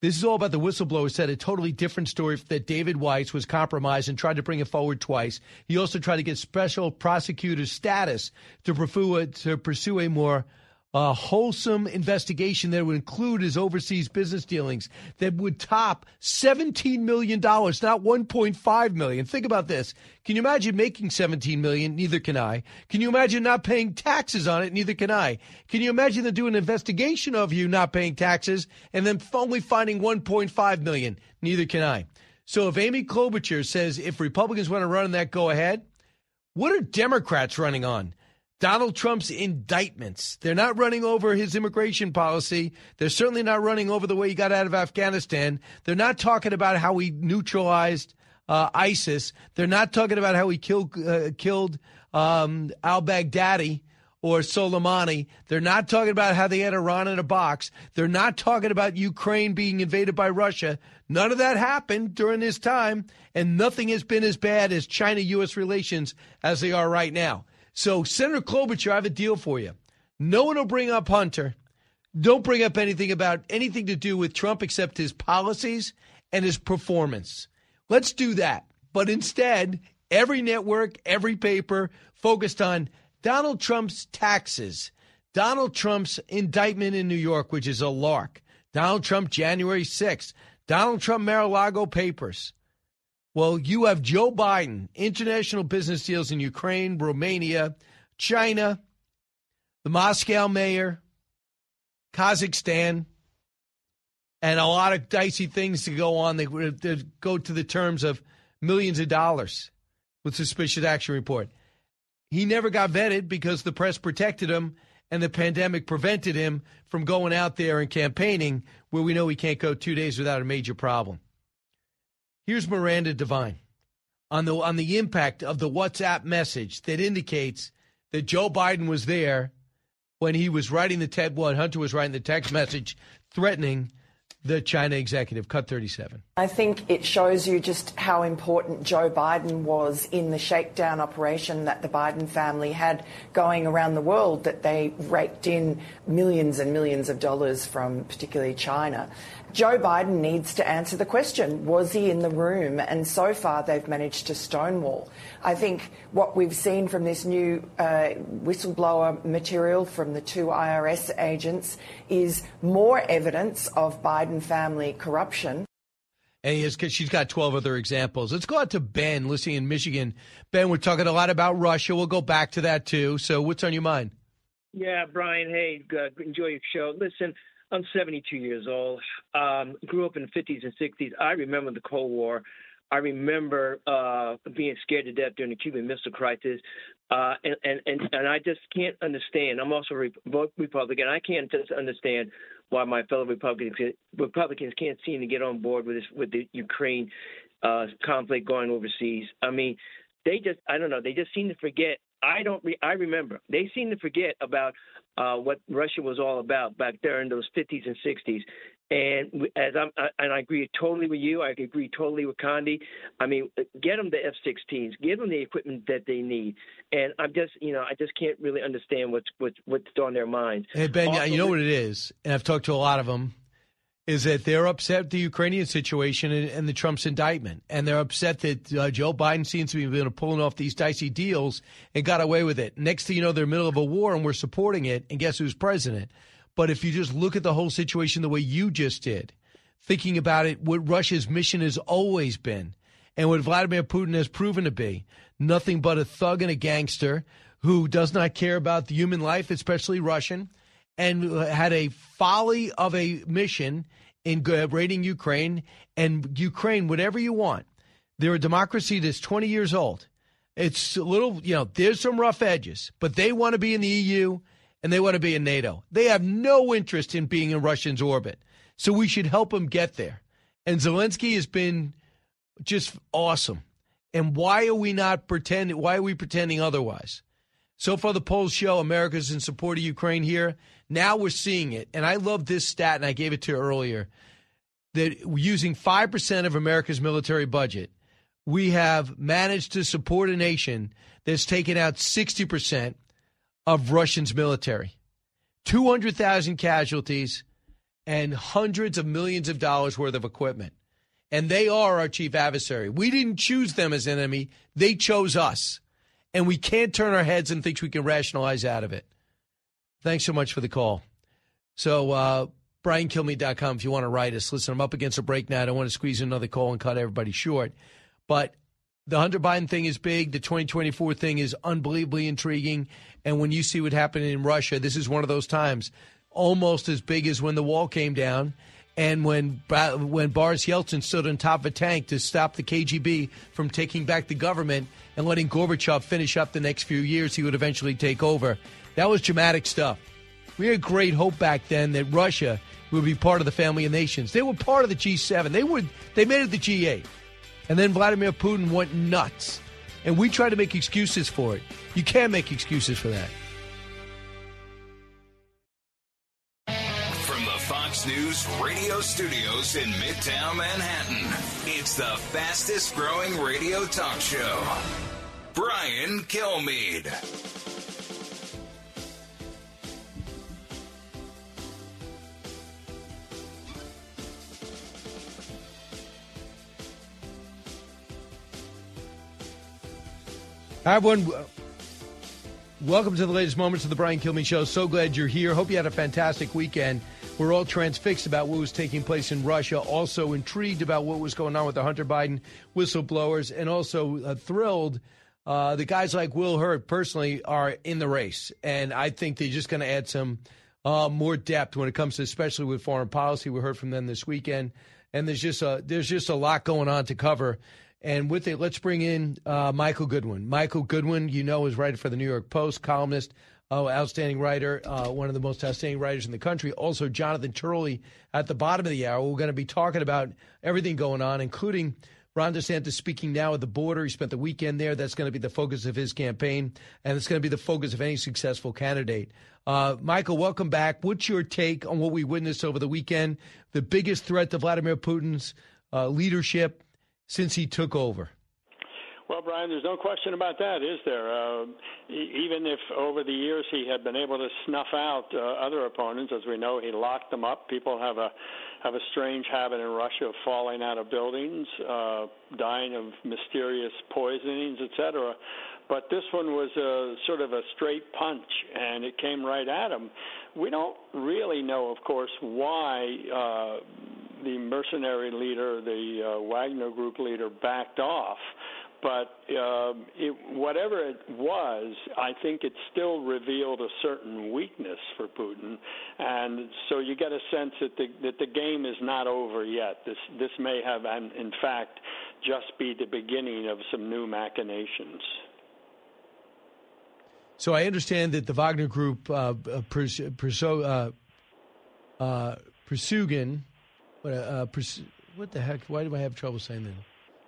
This is all about the whistleblower said a totally different story that David Weiss was compromised and tried to bring it forward twice. He also tried to get special prosecutor status to pursue a, to pursue a more a wholesome investigation that would include his overseas business dealings that would top $17 million, not 1.5 million. Think about this. Can you imagine making 17 million? Neither can I. Can you imagine not paying taxes on it? Neither can I. Can you imagine them doing an investigation of you not paying taxes and then only finding 1.5 million? Neither can I. So if Amy Klobuchar says if Republicans want to run on that, go ahead. What are Democrats running on? Donald Trump's indictments. They're not running over his immigration policy. They're certainly not running over the way he got out of Afghanistan. They're not talking about how he neutralized uh, ISIS. They're not talking about how he killed uh, killed um, al Baghdadi or Soleimani. They're not talking about how they had Iran in a box. They're not talking about Ukraine being invaded by Russia. None of that happened during this time, and nothing has been as bad as China U.S. relations as they are right now. So, Senator Klobuchar, I have a deal for you. No one will bring up Hunter. Don't bring up anything about anything to do with Trump except his policies and his performance. Let's do that. But instead, every network, every paper focused on Donald Trump's taxes, Donald Trump's indictment in New York, which is a lark, Donald Trump January 6th, Donald Trump Mar a Lago papers. Well, you have Joe Biden, international business deals in Ukraine, Romania, China, the Moscow mayor, Kazakhstan, and a lot of dicey things to go on that go to the terms of millions of dollars with suspicious action report. He never got vetted because the press protected him and the pandemic prevented him from going out there and campaigning where we know he can't go two days without a major problem. Here's Miranda Devine on the on the impact of the WhatsApp message that indicates that Joe Biden was there when he was writing the Ted one Hunter was writing the text message threatening the China executive. Cut 37. I think it shows you just how important Joe Biden was in the shakedown operation that the Biden family had going around the world, that they raked in millions and millions of dollars from particularly China. Joe Biden needs to answer the question was he in the room? And so far, they've managed to stonewall. I think what we've seen from this new uh, whistleblower material from the two IRS agents is more evidence of Biden family corruption. And he has, she's got 12 other examples. Let's go out to Ben, listening in Michigan. Ben, we're talking a lot about Russia. We'll go back to that too. So, what's on your mind? Yeah, Brian, hey, uh, enjoy your show. Listen, I'm 72 years old. Um, grew up in the 50s and 60s. I remember the Cold War. I remember uh, being scared to death during the Cuban Missile Crisis, uh, and, and and and I just can't understand. I'm also a Republican. I can't just understand why my fellow Republicans Republicans can't seem to get on board with this with the Ukraine uh, conflict going overseas. I mean, they just I don't know. They just seem to forget I don't. Re- I remember they seem to forget about uh, what Russia was all about back there in those 50s and 60s. And as I'm, I, and I agree totally with you. I agree totally with Condi. I mean, get them the F-16s, give them the equipment that they need. And I'm just, you know, I just can't really understand what's what's what's on their minds. Hey Ben, also, you know what it is, and I've talked to a lot of them is that they're upset the Ukrainian situation and, and, the Trump's indictment, and they're upset that uh, Joe Biden seems to be to pulling off these dicey deals and got away with it. Next thing you know, they're in the middle of a war and we're supporting it, and guess who's president? But if you just look at the whole situation the way you just did, thinking about it, what Russia's mission has always been, and what Vladimir Putin has proven to be, nothing but a thug and a gangster who does not care about the human life, especially Russian and uh, had a folly of a mission in uh, raiding Ukraine. And Ukraine, whatever you want, they're a democracy that's 20 years old. It's a little, you know, there's some rough edges, but they want to be in the EU and they want to be in NATO. They have no interest in being in Russia's orbit. So we should help them get there. And Zelensky has been just awesome. And why are we not pretending? Why are we pretending otherwise? So far, the polls show America's in support of Ukraine here. Now we're seeing it. And I love this stat, and I gave it to you earlier that using 5% of America's military budget, we have managed to support a nation that's taken out 60% of Russia's military. 200,000 casualties and hundreds of millions of dollars worth of equipment. And they are our chief adversary. We didn't choose them as enemy, they chose us and we can't turn our heads and think we can rationalize out of it. Thanks so much for the call. So, uh, BrianKilmeade.com if you want to write us. Listen, I'm up against a break now. I don't want to squeeze another call and cut everybody short. But the Hunter Biden thing is big. The 2024 thing is unbelievably intriguing. And when you see what happened in Russia, this is one of those times almost as big as when the wall came down And when when Boris Yeltsin stood on top of a tank to stop the KGB from taking back the government and letting Gorbachev finish up the next few years, he would eventually take over. That was dramatic stuff. We had great hope back then that Russia would be part of the family of nations. They were part of the G7. They would they made it the G8. And then Vladimir Putin went nuts. And we tried to make excuses for it. You can't make excuses for that. From the Fox News radio studios in Midtown Manhattan, it's the fastest growing radio talk show. Brian Kilmeade. Hi, everyone. Welcome to the latest moments of the Brian Kilmeade Show. So glad you're here. Hope you had a fantastic weekend. We're all transfixed about what was taking place in Russia, also intrigued about what was going on with the Hunter Biden whistleblowers, and also uh, thrilled uh, the guys like Will Hurd personally are in the race. And I think they're just going to add some uh, more depth when it comes to, especially with foreign policy. We heard from them this weekend. And there's just a there's just a lot going on to cover. And with it, let's bring in uh, Michael Goodwin. Michael Goodwin, you know, is writer for the New York Post, columnist, uh, outstanding writer, uh, one of the most outstanding writers in the country. Also, Jonathan Turley at the bottom of the hour. We're going to be talking about everything going on, including Ron DeSantis speaking now at the border. He spent the weekend there. That's going to be the focus of his campaign, and it's going to be the focus of any successful candidate. Uh, Michael, welcome back. What's your take on what we witnessed over the weekend? The biggest threat to Vladimir Putin's uh, leadership since he took over? Well, Brian, there's no question about that, is there? Uh, even if over the years he had been able to snuff out uh, other opponents, as we know, he locked them up. People have a have a strange habit in Russia of falling out of buildings, uh, dying of mysterious poisonings, etc. But this one was a sort of a straight punch, and it came right at him. We don't really know, of course, why uh, the mercenary leader, the uh, Wagner Group leader, backed off. But uh, it, whatever it was, I think it still revealed a certain weakness for Putin, and so you get a sense that the that the game is not over yet. This this may have, and in fact, just be the beginning of some new machinations. So I understand that the Wagner Group, uh, uh, uh, Persugin, what, uh, Pers- what the heck? Why do I have trouble saying that?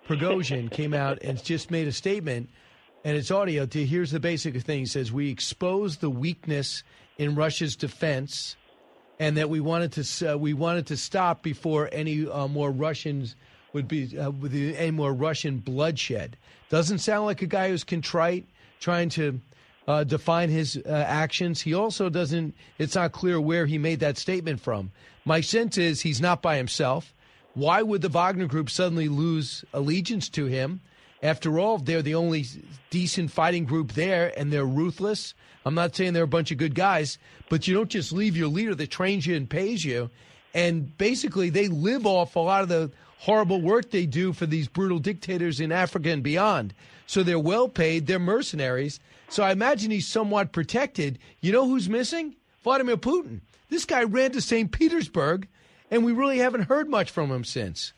Prigozhin came out and just made a statement, and it's audio. To here's the basic thing: he says we exposed the weakness in Russia's defense, and that we wanted to uh, we wanted to stop before any uh, more Russians would be uh, with any more Russian bloodshed. Doesn't sound like a guy who's contrite, trying to uh, define his uh, actions. He also doesn't. It's not clear where he made that statement from. My sense is he's not by himself. Why would the Wagner Group suddenly lose allegiance to him? After all, they're the only decent fighting group there, and they're ruthless. I'm not saying they're a bunch of good guys, but you don't just leave your leader that trains you and pays you. And basically, they live off a lot of the horrible work they do for these brutal dictators in Africa and beyond. So they're well paid, they're mercenaries. So I imagine he's somewhat protected. You know who's missing? Vladimir Putin. This guy ran to St. Petersburg, and we really haven't heard much from him since.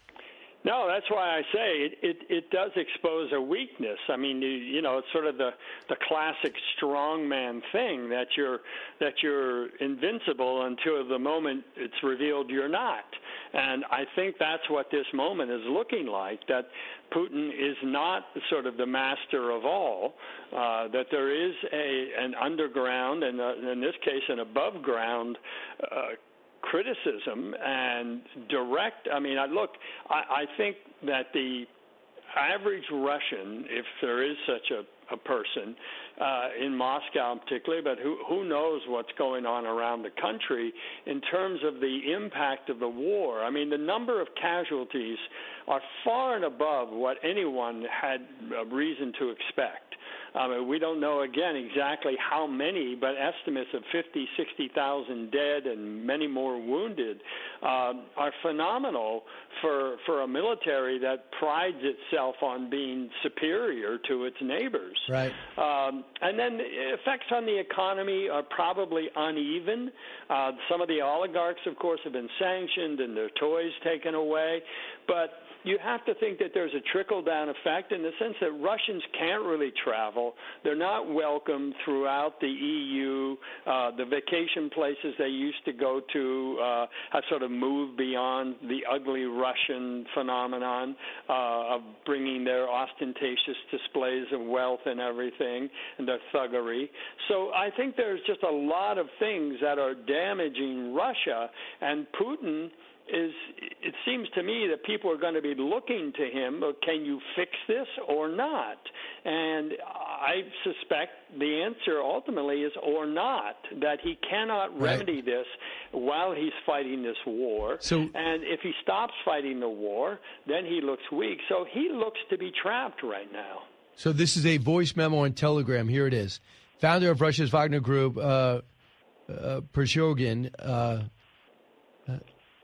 No, that's why I say it, it, it does expose a weakness. I mean, you, you know, it's sort of the the classic strongman thing that you're that you're invincible until the moment it's revealed you're not. And I think that's what this moment is looking like. That Putin is not sort of the master of all. Uh, that there is a an underground and uh, in this case an above ground. Uh, criticism and direct. I mean, I look. I, I think that the average Russian, if there is such a a person uh, in Moscow in particular, but who who knows what's going on around the country in terms of the impact of the war. I mean, the number of casualties are far and above what anyone had reason to expect. I mean, we don't know again exactly how many, but estimates of 50, 60,000 dead and many more wounded uh, are phenomenal for for a military that prides itself on being superior to its neighbors. Right. Um, and then the effects on the economy are probably uneven. Uh, some of the oligarchs, of course, have been sanctioned and their toys taken away, but you have to think that there's a trickle down effect in the sense that Russians can't really travel. They're not welcome throughout the EU. Uh, the vacation places they used to go to uh, have sort of moved beyond the ugly Russian phenomenon uh, of bringing their ostentatious displays of wealth and everything and their thuggery. So I think there's just a lot of things that are damaging Russia, and Putin is it seems to me that people are going to be looking to him can you fix this or not and i suspect the answer ultimately is or not that he cannot Right. remedy this while he's fighting this war So- and if he stops fighting the war then he looks weak so he looks to be trapped right now So this is a voice memo on Telegram. Here it is. Founder of Russia's Wagner Group, uh, uh. Uh, uh,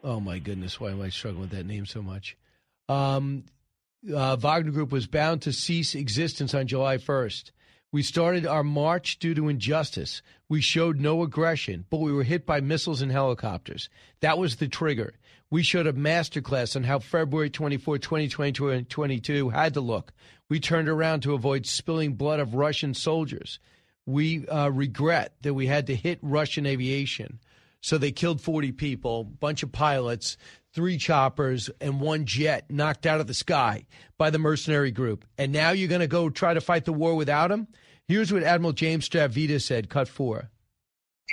oh my goodness, why am I struggling with that name so much? Um, uh, Wagner Group was bound to cease existence on July 1st. We started our march due to injustice. We showed no aggression, but we were hit by missiles and helicopters. That was the trigger. We showed a masterclass on how February 24, 2022 had to look. We turned around to avoid spilling blood of Russian soldiers. We uh, regret that we had to hit Russian aviation. So they killed 40 people, bunch of pilots, three choppers, and one jet knocked out of the sky by the mercenary group. And now you're going to go try to fight the war without them? Here's what Admiral James Stavridis said, cut four.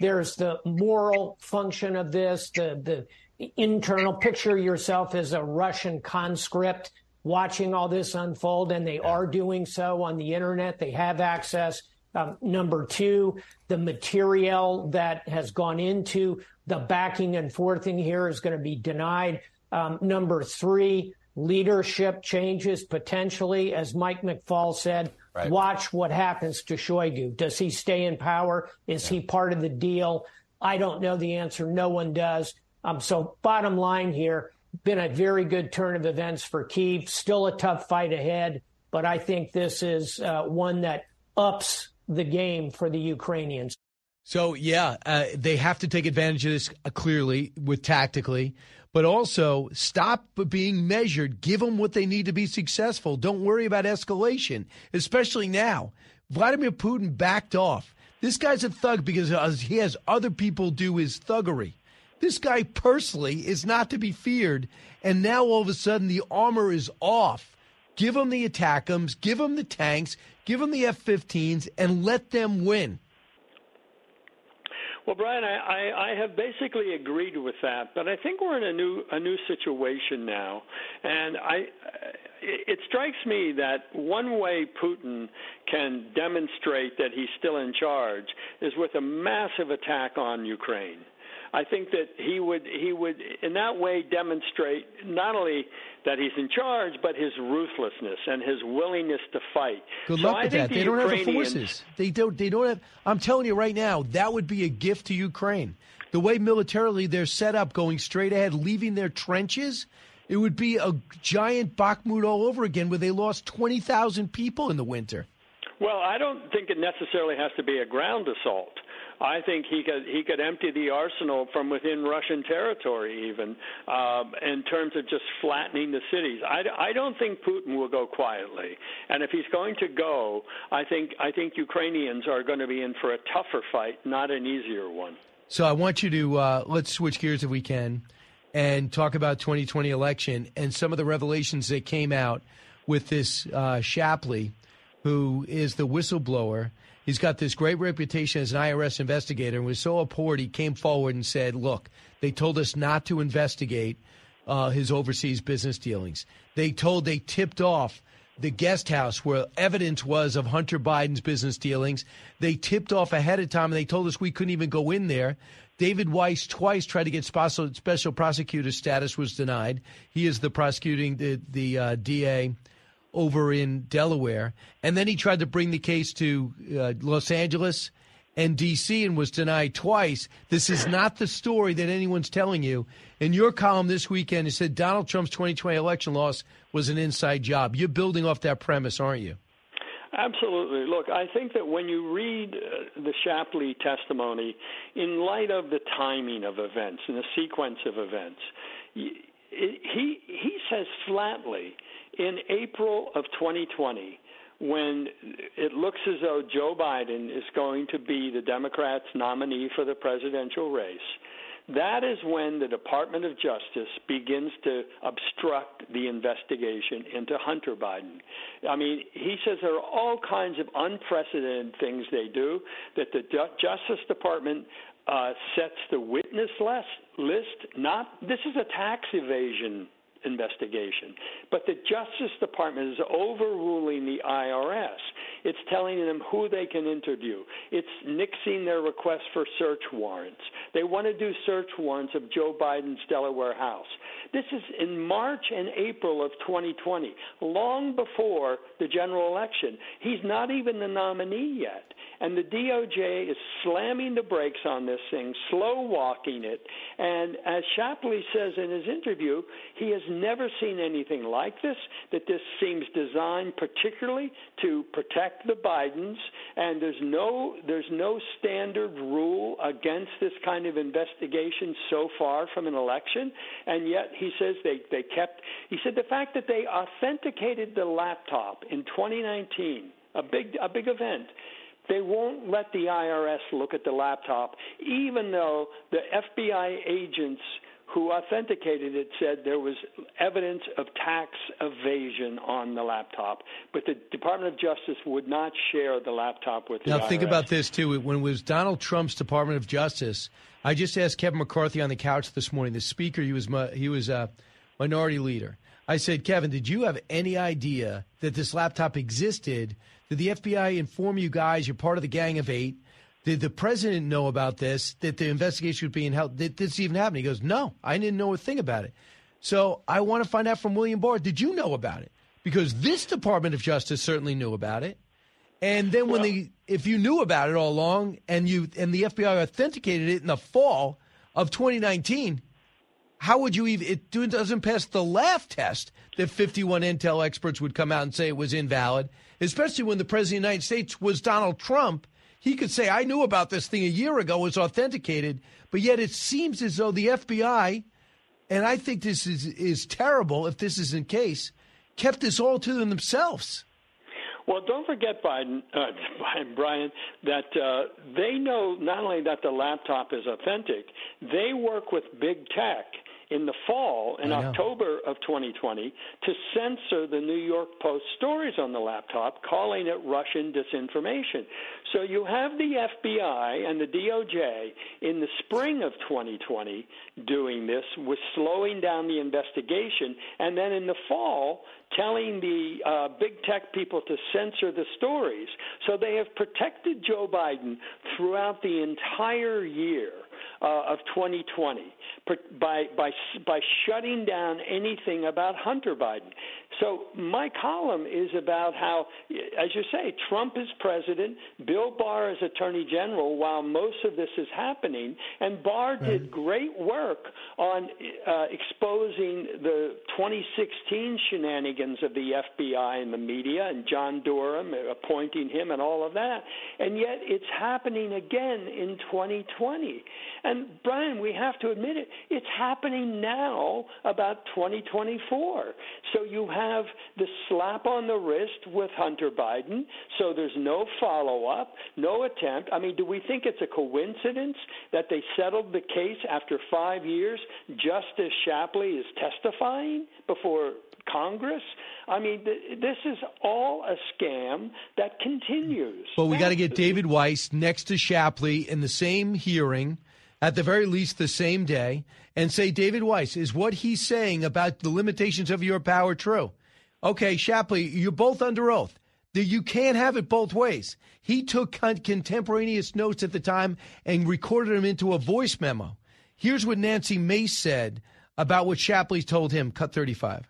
There's the moral function of this, the the internal picture yourself as a Russian conscript watching all this unfold, and they are doing so on the internet. They have access. Um, number two, the material that has gone into the backing and forthing here is going to be denied. Um, number three, leadership changes potentially, as Mike McFaul said. Right. Watch what happens to Shoigu. Does he stay in power? Is he part of the deal? I don't know the answer. No one does. Um, so, bottom line here, been a very good turn of events for Kiev. Still a tough fight ahead, but I think this is uh, one that ups the game for the Ukrainians. So yeah, uh, they have to take advantage of this uh, clearly with tactically, but also stop being measured. Give them what they need to be successful. Don't worry about escalation, especially now. Vladimir Putin backed off. This guy's a thug because uh, he has other people do his thuggery. This guy personally is not to be feared, and now all of a sudden the armor is off. Give them the ATACMs, give them the tanks, give them the F-15s, and let them win. Well, Brian, I, I, I have basically agreed with that, but I think we're in a new a new situation now, and I it strikes me that one way Putin can demonstrate that he's still in charge is with a massive attack on Ukraine. I think that he would he would in that way demonstrate not only that he's in charge, but his ruthlessness and his willingness to fight. Good so luck I with that. the They don't have the forces. They don't. They don't have. I'm telling you right now, that would be a gift to Ukraine. The way militarily they're set up, going straight ahead, leaving their trenches, it would be a giant Bakhmut all over again, where they lost twenty thousand people in the winter. Well, I don't think it necessarily has to be a ground assault. I think he could he could empty the arsenal from within Russian territory, even um, in terms of just flattening the cities. I, I don't think Putin will go quietly, and if he's going to go, I think I think Ukrainians are going to be in for a tougher fight, not an easier one. So I want you to uh, let's switch gears if we can, and talk about 2020 election and some of the revelations that came out with this uh, Shapley, who is the whistleblower. He's got this great reputation as an IRS investigator and was so abhorred he came forward and said, "Look, they told us not to investigate uh, his overseas business dealings. They told they tipped off." the guest house where evidence was of Hunter Biden's business dealings. They tipped off ahead of time and they told us we couldn't even go in there. David Weiss twice tried to get special, special prosecutor status, was denied. He is the prosecuting the, the uh, DA over in Delaware. And then he tried to bring the case to uh, Los Angeles and D.C. and was denied twice. This is not the story that anyone's telling you. In your column this weekend, it said Donald Trump's 2020 election loss was an inside job. You're building off that premise, aren't you? Absolutely. Look, I think that when you read uh, the Shapley testimony, in light of the timing of events and the sequence of events, he he says flatly in April of 2020 when it looks as though Joe Biden is going to be the Democrats' nominee for the presidential race that is when the Department of Justice begins to obstruct the investigation into Hunter Biden. I mean, he says there are all kinds of unprecedented things they do, that the Justice Department uh, sets the witness list, not, this is a tax evasion investigation. But the Justice Department is overruling the IRS. It's telling them who they can interview. It's nixing their request for search warrants. They want to do search warrants of Joe Biden's Delaware house. This is in March and April of 2020, long before the general election. He's not even the nominee yet. And the DOJ is slamming the brakes on this thing, slow walking it. And as Shapley says in his interview, he has never seen anything like this, that this seems designed particularly to protect the Bidens, and there's no there's no standard rule against this kind of investigation so far from an election. And yet he says they, they kept he said the fact that they authenticated the laptop in 2019 a big a big event they won't let the IRS look at the laptop, even though the FBI agents who authenticated it said there was evidence of tax evasion on the laptop. But the Department of Justice would not share the laptop with the now, IRS. think about this, too. When it was Donald Trump's Department of Justice, I just asked Kevin McCarthy on the couch this morning, the speaker, he was, he was a minority leader. I said, Kevin, did you have any idea that this laptop existed did the FBI inform you guys you're part of the Gang of Eight? Did the president know about this? That the investigation was being held? Did this even happen? He goes, No, I didn't know a thing about it. So I want to find out from William Barr. Did you know about it? Because this Department of Justice certainly knew about it. And then when well, the if you knew about it all along and you and the FBI authenticated it in the fall of 2019, how would you even it doesn't pass the laugh test that 51 intel experts would come out and say it was invalid especially when the president of the United States was Donald Trump. He could say, I knew about this thing a year ago, was authenticated, but yet it seems as though the FBI, and I think this is, is terrible if this is in case, kept this all to themselves. Well, don't forget, Biden, uh, Brian, that uh, they know not only that the laptop is authentic, they work with big tech in the fall, in October of 2020, to censor the New York Post stories on the laptop, calling it Russian disinformation. So you have the FBI and the DOJ in the spring of 2020 doing this, with slowing down the investigation, and then in the fall, telling the uh, big tech people to censor the stories. So they have protected Joe Biden throughout the entire year uh, of 2020 by by by shutting down anything about Hunter Biden. So my column is about how, as you say, Trump is president, Bill Barr is attorney general while most of this is happening, and Barr right. did great work on uh, exposing the 2016 shenanigans of the FBI and the media, and John Durham appointing him, and all of that. And yet it's happening again in 2020. And Brian, we have to admit it, it's happening now about 2024. So you have the slap on the wrist with Hunter Biden, so there's no follow up, no attempt. I mean, do we think it's a coincidence that they settled the case after five years just as Shapley is testifying before Congress? I mean, th- this is all a scam that continues. But we got to get David Weiss next to Shapley in the same hearing at the very least the same day and say, David Weiss, is what he's saying about the limitations of your power true? Okay, Shapley, you're both under oath. You can't have it both ways. He took contemporaneous notes at the time and recorded them into a voice memo. Here's what Nancy Mace said about what Shapley told him. Cut 35.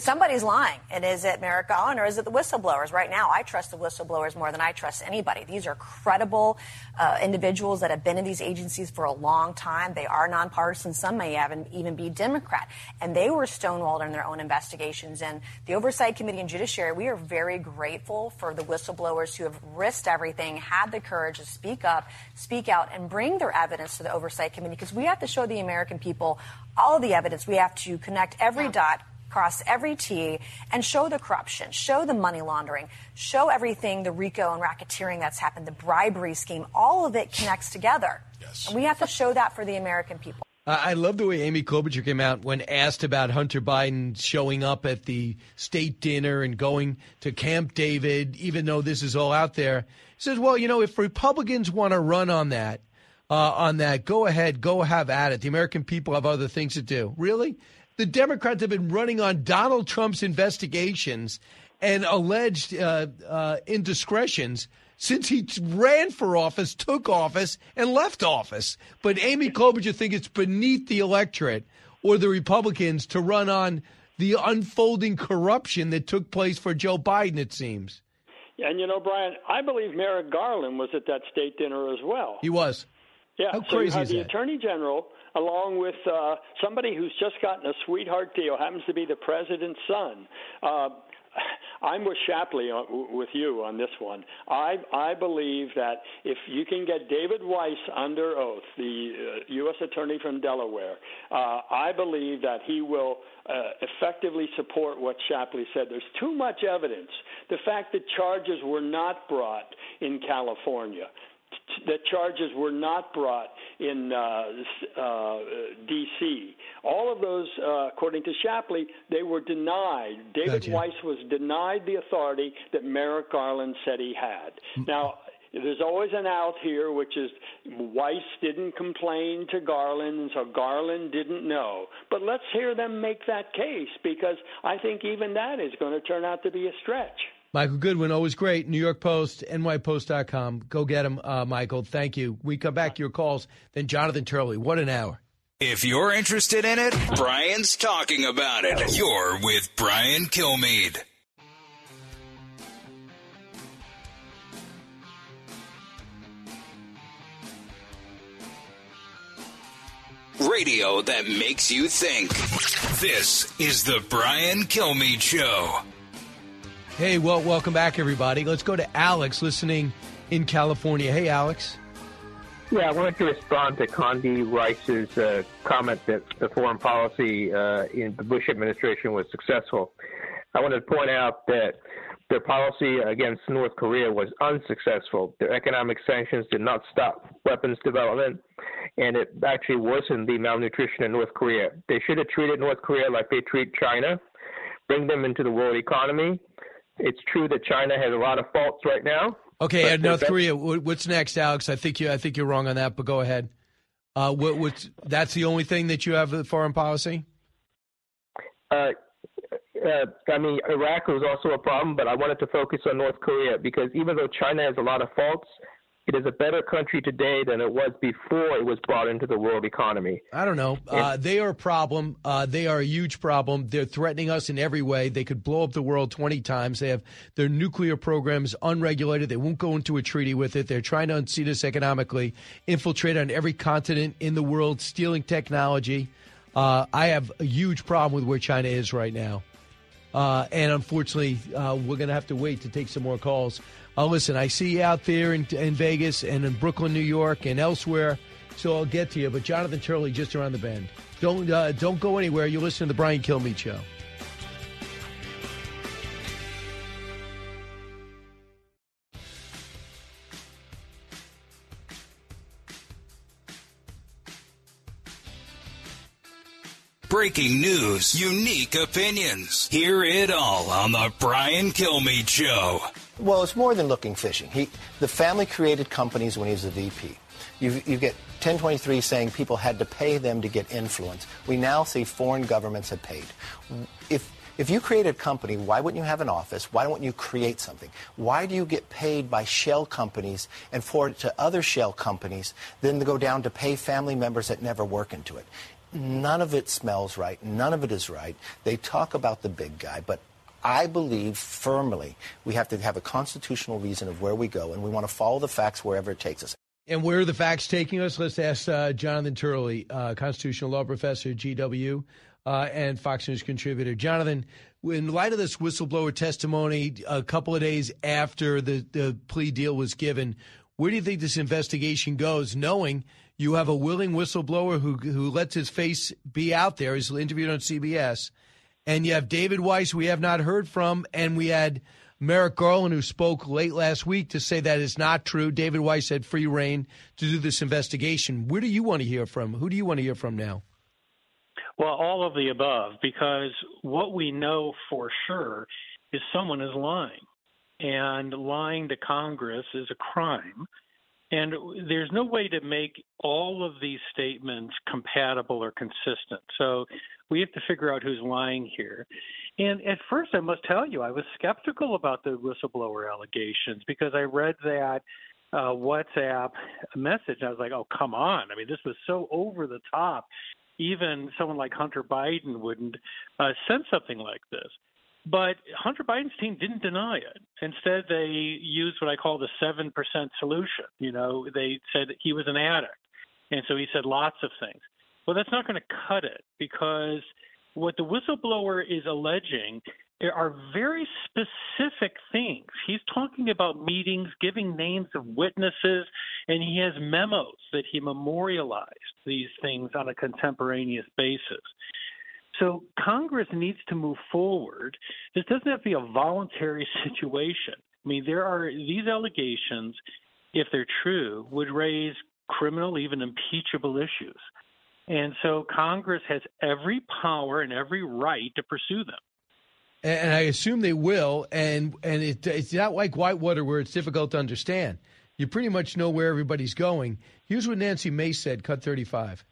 Somebody's lying. And is it Merrick Garland or is it the whistleblowers? Right now, I trust the whistleblowers more than I trust anybody. These are credible uh, individuals that have been in these agencies for a long time. They are nonpartisan. Some may even, even be Democrat. And they were stonewalled in their own investigations. And the Oversight Committee and Judiciary, we are very grateful for the whistleblowers who have risked everything, had the courage to speak up, speak out, and bring their evidence to the Oversight Committee because we have to show the American people all of the evidence. We have to connect every dot cross every T and show the corruption, show the money laundering, show everything, the RICO and racketeering that's happened, the bribery scheme, all of it connects together. Yes. And we have to show that for the American people. I love the way Amy Klobuchar came out when asked about Hunter Biden showing up at the state dinner and going to Camp David, even though this is all out there. He says, "Well, you know, if Republicans want to run on that, uh, on that, go ahead, go have at it. The American people have other things to do." Really? The Democrats have been running on Donald Trump's investigations and alleged uh, uh, indiscretions since he ran for office, took office, and left office. But Amy Klobuchar thinks it's beneath the electorate or the Republicans to run on the unfolding corruption that took place for Joe Biden, it seems. And you know, Brian, I believe Merrick Garland was at that state dinner as well. He was. Yeah. How so crazy you have is the that? Attorney General along with uh, somebody who's just gotten a sweetheart deal, happens to be the president's son. Uh, I'm with Shapley on, with you on this one. I I believe that if you can get David Weiss under oath, the uh, U.S. attorney from Delaware, uh, I believe that he will uh, effectively support what Shapley said. There's too much evidence. The fact that charges were not brought in California, that charges were not brought in uh, uh, D.C. All of those, uh, according to Shapley, they were denied. David Gotcha. Weiss was denied the authority that Merrick Garland said he had. Mm. Now, there's always an out here, which is Weiss didn't complain to Garland, and so Garland didn't know. But let's hear them make that case because I think even that is going to turn out to be a stretch. Michael Goodwin, always great. New York Post, NYPost.com. Go get him, uh, Michael. Thank you. We come back to your calls. Then Jonathan Turley. What an hour. If you're interested in it, Brian's talking about it. You're with Brian Kilmeade. Radio that makes you think. This is the Brian Kilmeade Show. Hey, well, welcome back, everybody. Let's go to Alex listening in California. Hey, Alex. Yeah, I wanted to respond to Condi Rice's uh, comment that the foreign policy uh, in the Bush administration was successful. I wanted to point out that their policy against North Korea was unsuccessful. Their economic sanctions did not stop weapons development, and it actually worsened the malnutrition in North Korea. They should have treated North Korea like they treat China, bring them into the world economy. It's true that China has a lot of faults right now. Okay, and North Korea. What's next, Alex? I think you. I think you're wrong on that, but go ahead. Uh, what, what's that's the only thing that you have with foreign policy? Uh, uh, I mean, Iraq was also a problem, but I wanted to focus on North Korea because even though China has a lot of faults, it is a better country today than it was before it was brought into the world economy. I don't know. Uh, they are a problem. Uh, they are a huge problem. They're threatening us in every way. They could blow up the world 20 times. They have their nuclear programs unregulated. They won't go into a treaty with it. They're trying to unseat us economically, infiltrate on every continent in the world, stealing technology. Uh, I have a huge problem with where China is right now. Uh, and unfortunately, uh, we're going to have to wait to take some more calls. Uh, listen, I see you out there in, in Vegas and in Brooklyn, New York, and elsewhere, so I'll get to you. But Jonathan Turley just around the bend. Don't uh, don't go anywhere. You listen to the Brian Kilmeade Show. Breaking news, unique opinions. Hear it all on the Brian Kilmeade Show. Well, it's more than looking fishing. He, the family created companies when he was a VP. You, you get 1023 saying people had to pay them to get influence. We now see foreign governments have paid. If if you create a company, why wouldn't you have an office? Why wouldn't you create something? Why do you get paid by shell companies and forward to other shell companies, then to go down to pay family members that never work into it? None of it smells right. None of it is right. They talk about the big guy, but I believe firmly we have to have a constitutional reason of where we go, and we want to follow the facts wherever it takes us. And where are the facts taking us? Let's ask uh, Jonathan Turley, uh, constitutional law professor at GW uh, and Fox News contributor. Jonathan, in light of this whistleblower testimony a couple of days after the, the plea deal was given, where do you think this investigation goes, knowing you have a willing whistleblower who, who lets his face be out there? He's interviewed on CBS. And you have David Weiss, we have not heard from, and we had Merrick Garland, who spoke late last week to say that is not true. David Weiss had free reign to do this investigation. Where do you want to hear from? Who do you want to hear from now? Well, all of the above, because what we know for sure is someone is lying. And lying to Congress is a crime. And there's no way to make all of these statements compatible or consistent. So we have to figure out who's lying here. And at first, I must tell you, I was skeptical about the whistleblower allegations because I read that uh, WhatsApp message. I was like, oh, come on. I mean, this was so over the top even someone like Hunter Biden wouldn't uh, send something like this. But Hunter Biden's team didn't deny it. Instead, they used what I call the 7% solution. You know, they said he was an addict. And so he said lots of things. Well, that's not going to cut it because what the whistleblower is alleging are very specific things. He's talking about meetings, giving names of witnesses, and he has memos that he memorialized these things on a contemporaneous basis. So Congress needs to move forward. This doesn't have to be a voluntary situation. I mean, there are these allegations, if they're true, would raise criminal, even impeachable issues. And so Congress has every power and every right to pursue them and I assume they will. And and it, it's not like Whitewater where it's difficult to understand. You pretty much know where everybody's going. Here's what Nancy Mace said. Cut thirty five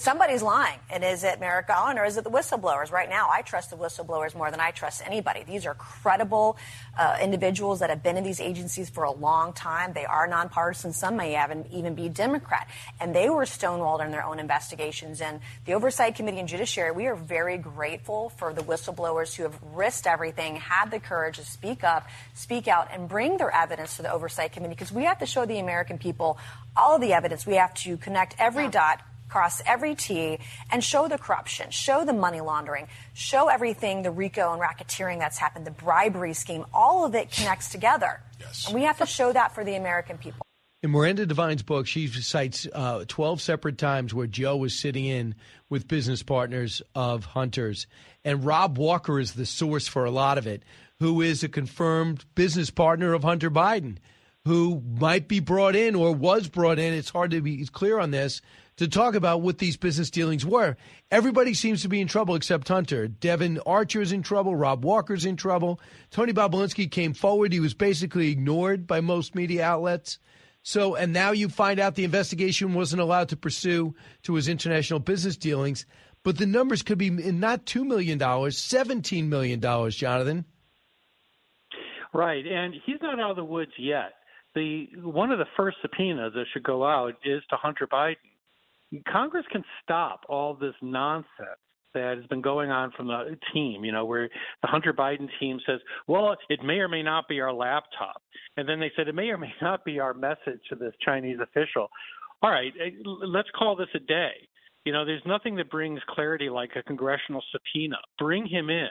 somebody's lying. And is it Merrick Garland or is it the whistleblowers? Right now, I trust the whistleblowers more than I trust anybody. These are credible uh, individuals that have been in these agencies for a long time. They are nonpartisan. Some may even be Democrat. And they were stonewalled in their own investigations. And the Oversight Committee and Judiciary, we are very grateful for the whistleblowers who have risked everything, had the courage to speak up, speak out, and bring their evidence to the Oversight Committee because we have to show the American people all of the evidence. We have to connect every dot cross every T and show the corruption, show the money laundering, show everything, the RICO and racketeering that's happened, the bribery scheme, all of it connects together. Yes. And we have to show that for the American people. In Miranda Devine's book, she cites uh, 12 separate times where Joe was sitting in with business partners of Hunter's. And Rob Walker is the source for a lot of it, who is a confirmed business partner of Hunter Biden, who might be brought in or was brought in. It's hard to be clear on this to talk about what these business dealings were. Everybody seems to be in trouble except Hunter. Devon Archer's in trouble. Rob Walker's in trouble. Tony Bobulinski came forward. He was basically ignored by most media outlets. So, and now you find out the investigation wasn't allowed to pursue to his international business dealings. But the numbers could be not $2 million, $17 million, Jonathan. Right. And he's not out of the woods yet. The one of the first subpoenas that should go out is to Hunter Biden Congress can stop all this nonsense that has been going on from the team, you know, where the Hunter Biden team says, well, it may or may not be our laptop. And then they said it may or may not be our message to this Chinese official. All right, eh, let's call this a day. You know, there's nothing that brings clarity like a congressional subpoena. Bring him in.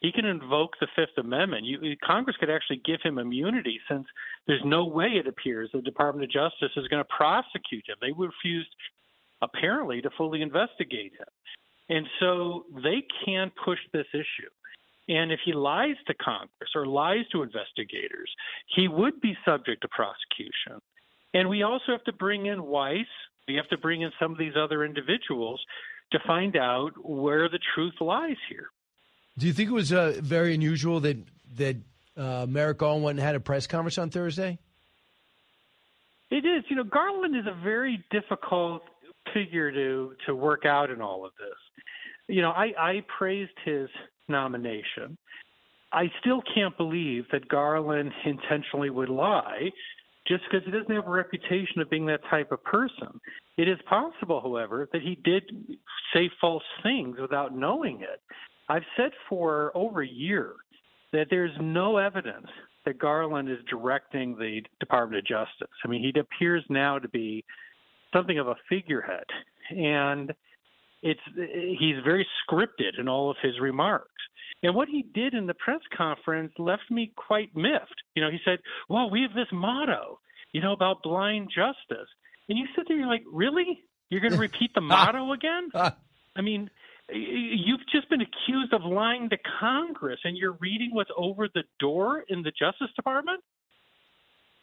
He can invoke the Fifth Amendment. You, Congress could actually give him immunity since there's no way it appears the Department of Justice is going to prosecute him. They refused apparently to fully investigate him. And so they can push this issue. And if he lies to Congress or lies to investigators, he would be subject to prosecution. And we also have to bring in Weiss. We have to bring in some of these other individuals to find out where the truth lies here. Do you think it was uh, very unusual that that uh, Merrick Garland had a press conference on Thursday? It is. You know, Garland is a very difficult figure to to work out in all of this. You know, I, I praised his nomination. I still can't believe that Garland intentionally would lie just because he doesn't have a reputation of being that type of person. It is possible, however, that he did say false things without knowing it. I've said for over a year that there's no evidence that Garland is directing the Department of Justice. I mean, he appears now to be something of a figurehead, and it's he's very scripted in all of his remarks. And what he did in the press conference left me quite miffed. You know, he said, "Well, we have this motto, you know, about blind justice," and you sit there, you're like, "Really? You're going to repeat the motto ah. again?" Ah. I mean, you've just been accused of lying to Congress, and you're reading what's over the door in the Justice Department.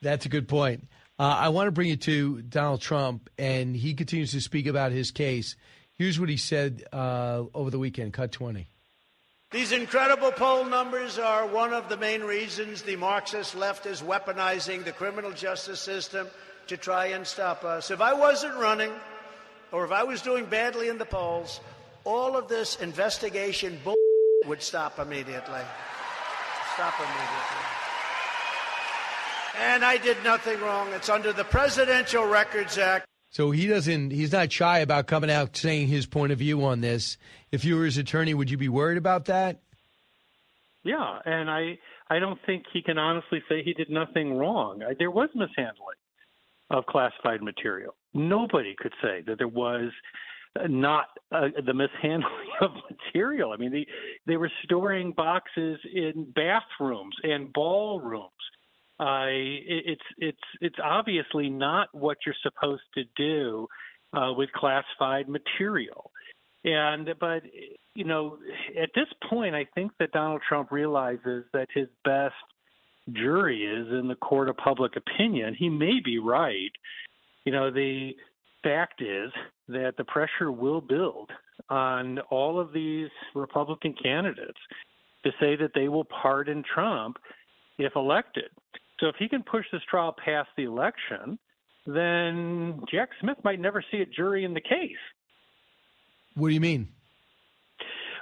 That's a good point. Uh, I want to bring you to Donald Trump, and he continues to speak about his case. Here's what he said uh, over the weekend. Cut 20. These incredible poll numbers are one of the main reasons the Marxist left is weaponizing the criminal justice system to try and stop us. If I wasn't running, or if I was doing badly in the polls, all of this investigation bull would stop immediately. Stop immediately. And I did nothing wrong. It's under the Presidential Records Act. So he doesn't. He's not shy about coming out saying his point of view on this. If you were his attorney, would you be worried about that? Yeah, and I I don't think he can honestly say he did nothing wrong. I, there was mishandling of classified material. Nobody could say that there was not uh, the mishandling of material. I mean, they they were storing boxes in bathrooms and ballrooms. Uh, it, it's it's it's obviously not what you're supposed to do uh, with classified material. And but you know, at this point, I think that Donald Trump realizes that his best jury is in the court of public opinion. He may be right. You know, the fact is that the pressure will build on all of these Republican candidates to say that they will pardon Trump if elected. So if he can push this trial past the election, then Jack Smith might never see a jury in the case. What do you mean?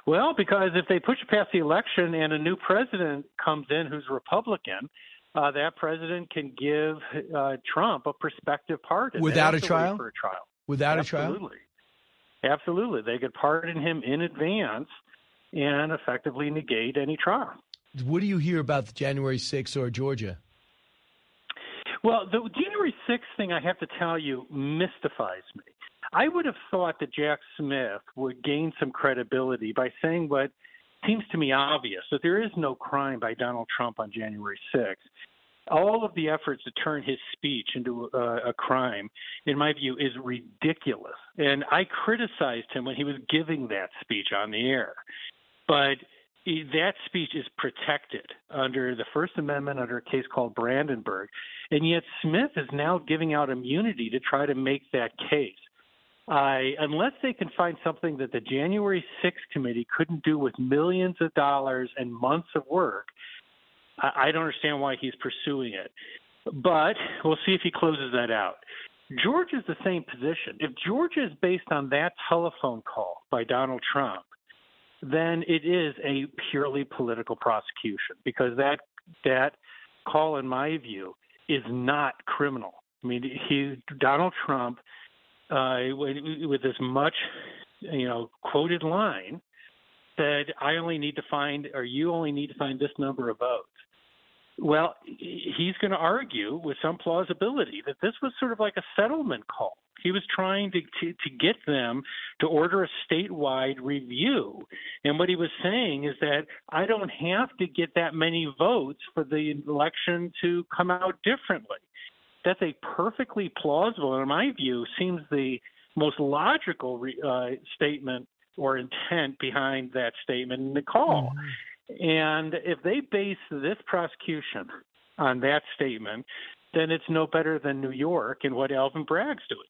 Well, because if they push it past the election and a new president comes in who's Republican, uh, that president can give uh, Trump a prospective pardon without a trial. For a trial, without Absolutely. a trial. Absolutely, they could pardon him in advance and effectively negate any trial. What do you hear about the January 6th or Georgia? Well, the January 6th thing, I have to tell you, mystifies me. I would have thought that Jack Smith would gain some credibility by saying what seems to me obvious that there is no crime by Donald Trump on January 6th. All of the efforts to turn his speech into a, a crime, in my view, is ridiculous. And I criticized him when he was giving that speech on the air. But that speech is protected under the First Amendment under a case called Brandenburg. And yet Smith is now giving out immunity to try to make that case. I, unless they can find something that the January 6th committee couldn't do with millions of dollars and months of work, I, I don't understand why he's pursuing it. But we'll see if he closes that out. George is the same position. If Georgia is based on that telephone call by Donald Trump, then it is a purely political prosecution because that that call, in my view, is not criminal. I mean, he Donald Trump uh, with this much, you know, quoted line said, "I only need to find, or you only need to find this number of votes." Well, he's going to argue with some plausibility that this was sort of like a settlement call. He was trying to, to, to get them to order a statewide review. And what he was saying is that I don't have to get that many votes for the election to come out differently that's a perfectly plausible, in my view, seems the most logical re, uh, statement or intent behind that statement in the call. Mm-hmm. And if they base this prosecution on that statement, then it's no better than New York and what Alvin Bragg's doing.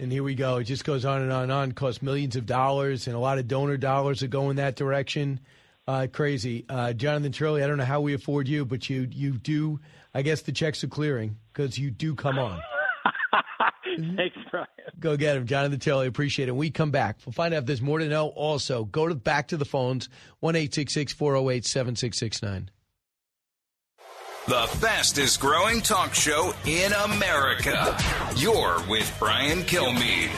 And here we go. It just goes on and on and on. Costs millions of dollars, and a lot of donor dollars that go in that direction. Uh, crazy. Uh, Jonathan Turley, I don't know how we afford you, but you you do. I guess the checks are clearing because you do come on. Thanks, Brian. Go get him, Jonathan Turley. Appreciate it. When we come back, we'll find out if there's more to know. Also, go to back to the phones one eight six six four zero eight seven six six nine. The fastest growing talk show in America. You're with Brian Kilmeade.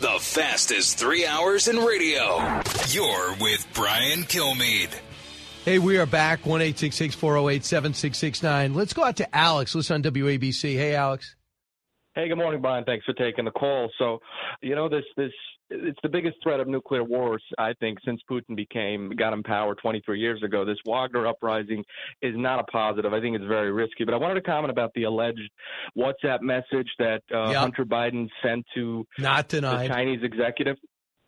The fastest three hours in radio. You're with Brian Kilmeade. Hey, we are back. One eight six six four zero eight seven six six nine. Let's go out to Alex. Listen on WABC. Hey, Alex. Hey, good morning, Brian. Thanks for taking the call. So, you know, this this it's the biggest threat of nuclear wars, I think, since Putin became got in power 23 years ago. This Wagner uprising is not a positive. I think it's very risky. But I wanted to comment about the alleged WhatsApp message that uh, Yep. Hunter Biden sent to Not the denied. Chinese executive.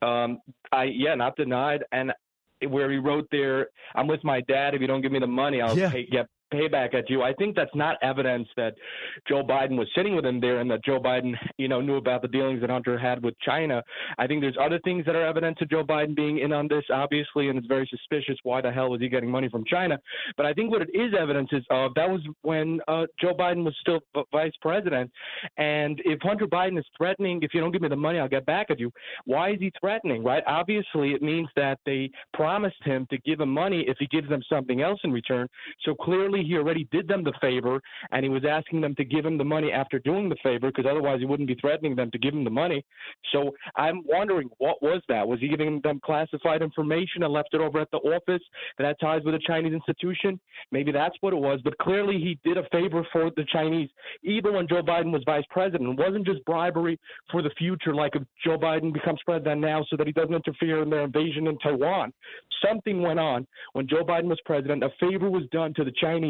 Um, I yeah, not denied, and where he wrote there, "I'm with my dad. If you don't give me the money, I'll Yeah. pay, get payback at you." I think that's not evidence that Joe Biden was sitting with him there, and that Joe Biden, you know, knew about the dealings that Hunter had with China. I think there's other things that are evidence of Joe Biden being in on this, obviously, and it's very suspicious. Why the hell was he getting money from China? But I think what it is evidence is of that was when uh, Joe Biden was still vice president, and if Hunter Biden is threatening, if you don't give me the money, I'll get back at you. Why is he threatening? Right? Obviously, it means that they promised him to give him money if he gives them something else in return. So clearly, he already did them the favor, and he was asking them to give him the money after doing the favor, because otherwise he wouldn't be threatening them to give him the money. So I'm wondering, what was that? Was he giving them classified information and left it over at the office that had ties with a Chinese institution? Maybe that's what it was. But clearly, he did a favor for the Chinese, even when Joe Biden was vice president. It wasn't just bribery for the future, like if Joe Biden becomes president now, so that he doesn't interfere in their invasion in Taiwan. Something went on when Joe Biden was president. A favor was done to the Chinese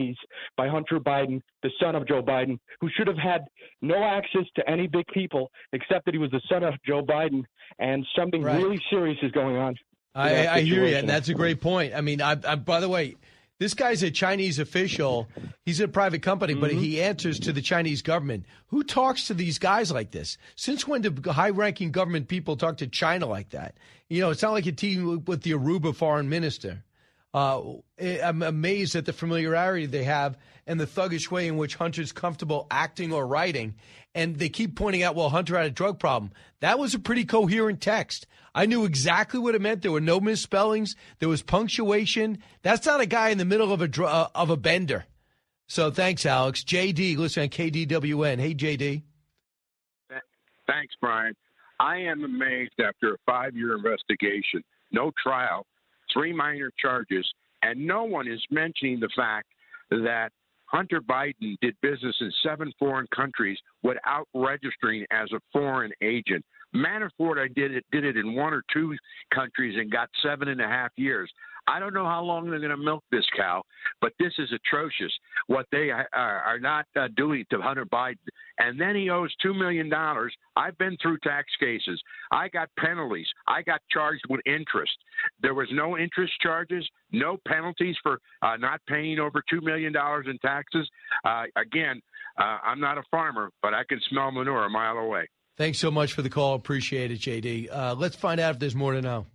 by Hunter Biden, the son of Joe Biden, who should have had no access to any big people except that he was the son of Joe Biden. And something Right. really serious is going on. I, I hear you, and that's a great point. I mean, I, I, by the way, this guy's a Chinese official. He's a private company, but Mm-hmm. he answers to the Chinese government. Who talks to these guys like this? Since when do high-ranking government people talk to China like that? You know, it's not like a team with the Aruba foreign minister. Uh, I'm amazed at the familiarity they have and the thuggish way in which Hunter's comfortable acting or writing. And they keep pointing out, well, Hunter had a drug problem. That was a pretty coherent text. I knew exactly what it meant. There were no misspellings. There was punctuation. That's not a guy in the middle of a dr- uh, of a bender. So thanks, Alex. JD, listen on KDWN. Hey, JD. Thanks, Brian. I am amazed after a five year investigation, no trial, three minor charges, and no one is mentioning the fact that Hunter Biden did business in seven foreign countries without registering as a foreign agent. Manafort, I did it did it in one or two countries and got seven and a half years. I don't know how long they're going to milk this cow, but this is atrocious. What they are, are not uh, doing to Hunter Biden, and then he owes two million dollars. I've been through tax cases. I got penalties. I got charged with interest. There was no interest charges, no penalties for uh, not paying over two million dollars in taxes. Uh, again, uh, I'm not a farmer, but I can smell manure a mile away. Thanks so much for the call. Appreciate it, JD. Uh, let's find out if there's more to know.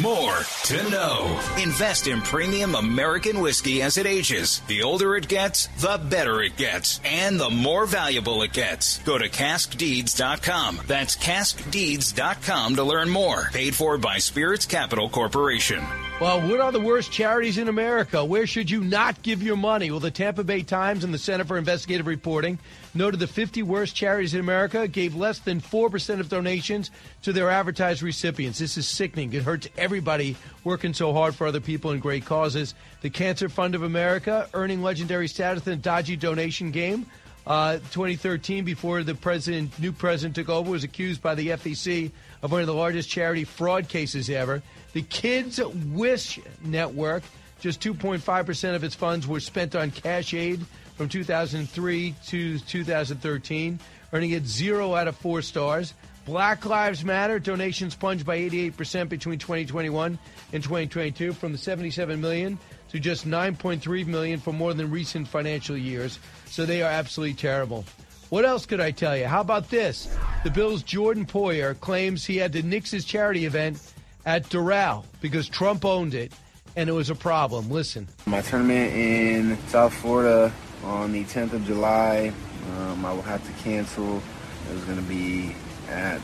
More to know. Invest in premium American whiskey as it ages. The older it gets, the better it gets, and the more valuable it gets. Go to caskdeeds.com. That's caskdeeds.com to learn more. Paid for by Spirits Capital Corporation. Well, what are the worst charities in America? Where should you not give your money? Well, the Tampa Bay Times and the Center for Investigative Reporting noted the 50 worst charities in America gave less than 4% of donations to their advertised recipients. This is sickening. It hurts everybody working so hard for other people and great causes. The Cancer Fund of America earning legendary status in a dodgy donation game. Uh, 2013, before the president, new president took over, was accused by the FEC of one of the largest charity fraud cases ever. The Kids Wish Network, just 2.5% of its funds were spent on cash aid from 2003 to 2013, earning it zero out of four stars. Black Lives Matter donations plunged by 88% between 2021 and 2022 from the 77 million to just 9.3 million for more than recent financial years. So they are absolutely terrible. What else could I tell you? How about this? The Bills' Jordan Poyer claims he had to nix his charity event at Doral because Trump owned it. and it was a problem. Listen. My tournament in South Florida on the 10th of July, um, I will have to cancel. It was going to be at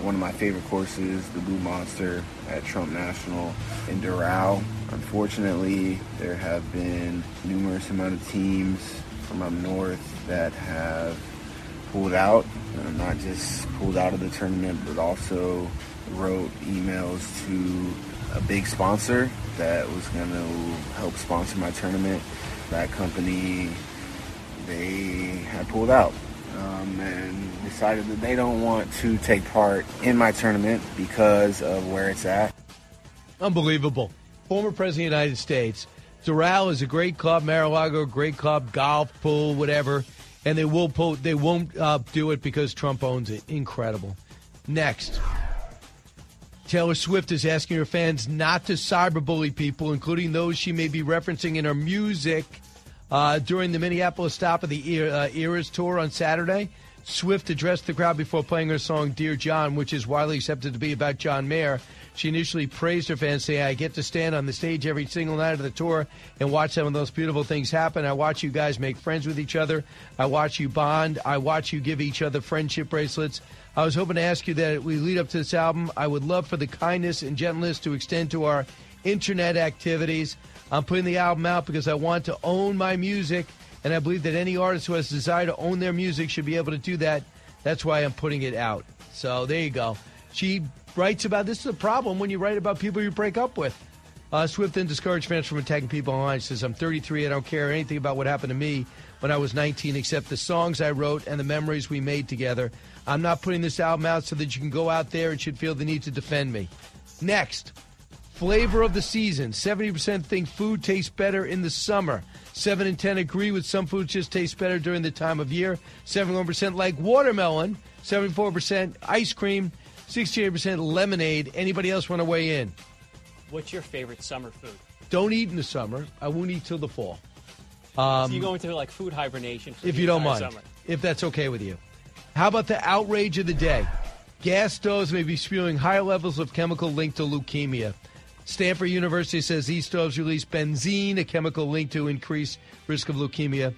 one of my favorite courses, the Blue Monster at Trump National in Doral. Unfortunately, there have been numerous amount of teams from up north that have pulled out, uh, not just pulled out of the tournament, but also wrote emails to a big sponsor that was going to help sponsor my tournament. That company, they had pulled out um, and decided that they don't want to take part in my tournament because of where it's at. Unbelievable. Former President of the United States. Doral is a great club, Mar-a-Lago, great club, golf, pool, whatever. And they will pull, they won't uh, do it because Trump owns it. Incredible. Next. Taylor Swift is asking her fans not to cyberbully people, including those she may be referencing in her music. Uh, during the Minneapolis stop of the uh, Eras tour on Saturday, Swift addressed the crowd before playing her song Dear John, which is widely accepted to be about John Mayer. She initially praised her fans, saying, I get to stand on the stage every single night of the tour and watch some of those beautiful things happen. I watch you guys make friends with each other. I watch you bond. I watch you give each other friendship bracelets. I was hoping to ask you that we lead up to this album. I would love for the kindness and gentleness to extend to our internet activities. I'm putting the album out because I want to own my music, and I believe that any artist who has desire to own their music should be able to do that. That's why I'm putting it out. So there you go. She writes about this is a problem when you write about people you break up with. Uh, Swift then discouraged fans from attacking people online. Says, I'm 33. I don't care anything about what happened to me when I was 19 except the songs I wrote and the memories we made together. I'm not putting this album out so that you can go out there and should feel the need to defend me. Next, Flavor of the season. 70% think food tastes better in the summer. 7 and 10 agree with some foods just taste better during the time of year. 71% like watermelon. 74% ice cream. 68% lemonade. Anybody else want to weigh in? What's your favorite summer food? Don't eat in the summer. I won't eat till the fall. Um, so you go into like food hibernation if you don't mind, summer. if that's okay with you. How about the outrage of the day? Gas stoves may be spewing high levels of chemical linked to leukemia. Stanford University says these stoves release benzene, a chemical linked to increased risk of leukemia.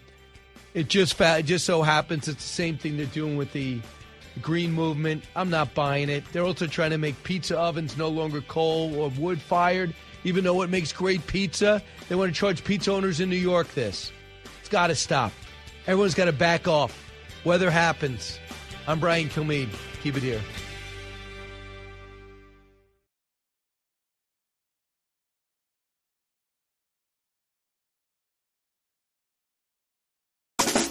It just fa- it just so happens it's the same thing they're doing with the green movement. I'm not buying it. They're also trying to make pizza ovens no longer coal or wood fired, even though it makes great pizza. They want to charge pizza owners in New York this. It's got to stop. Everyone's got to back off. Weather happens. I'm Brian Kilmeade. Keep it here.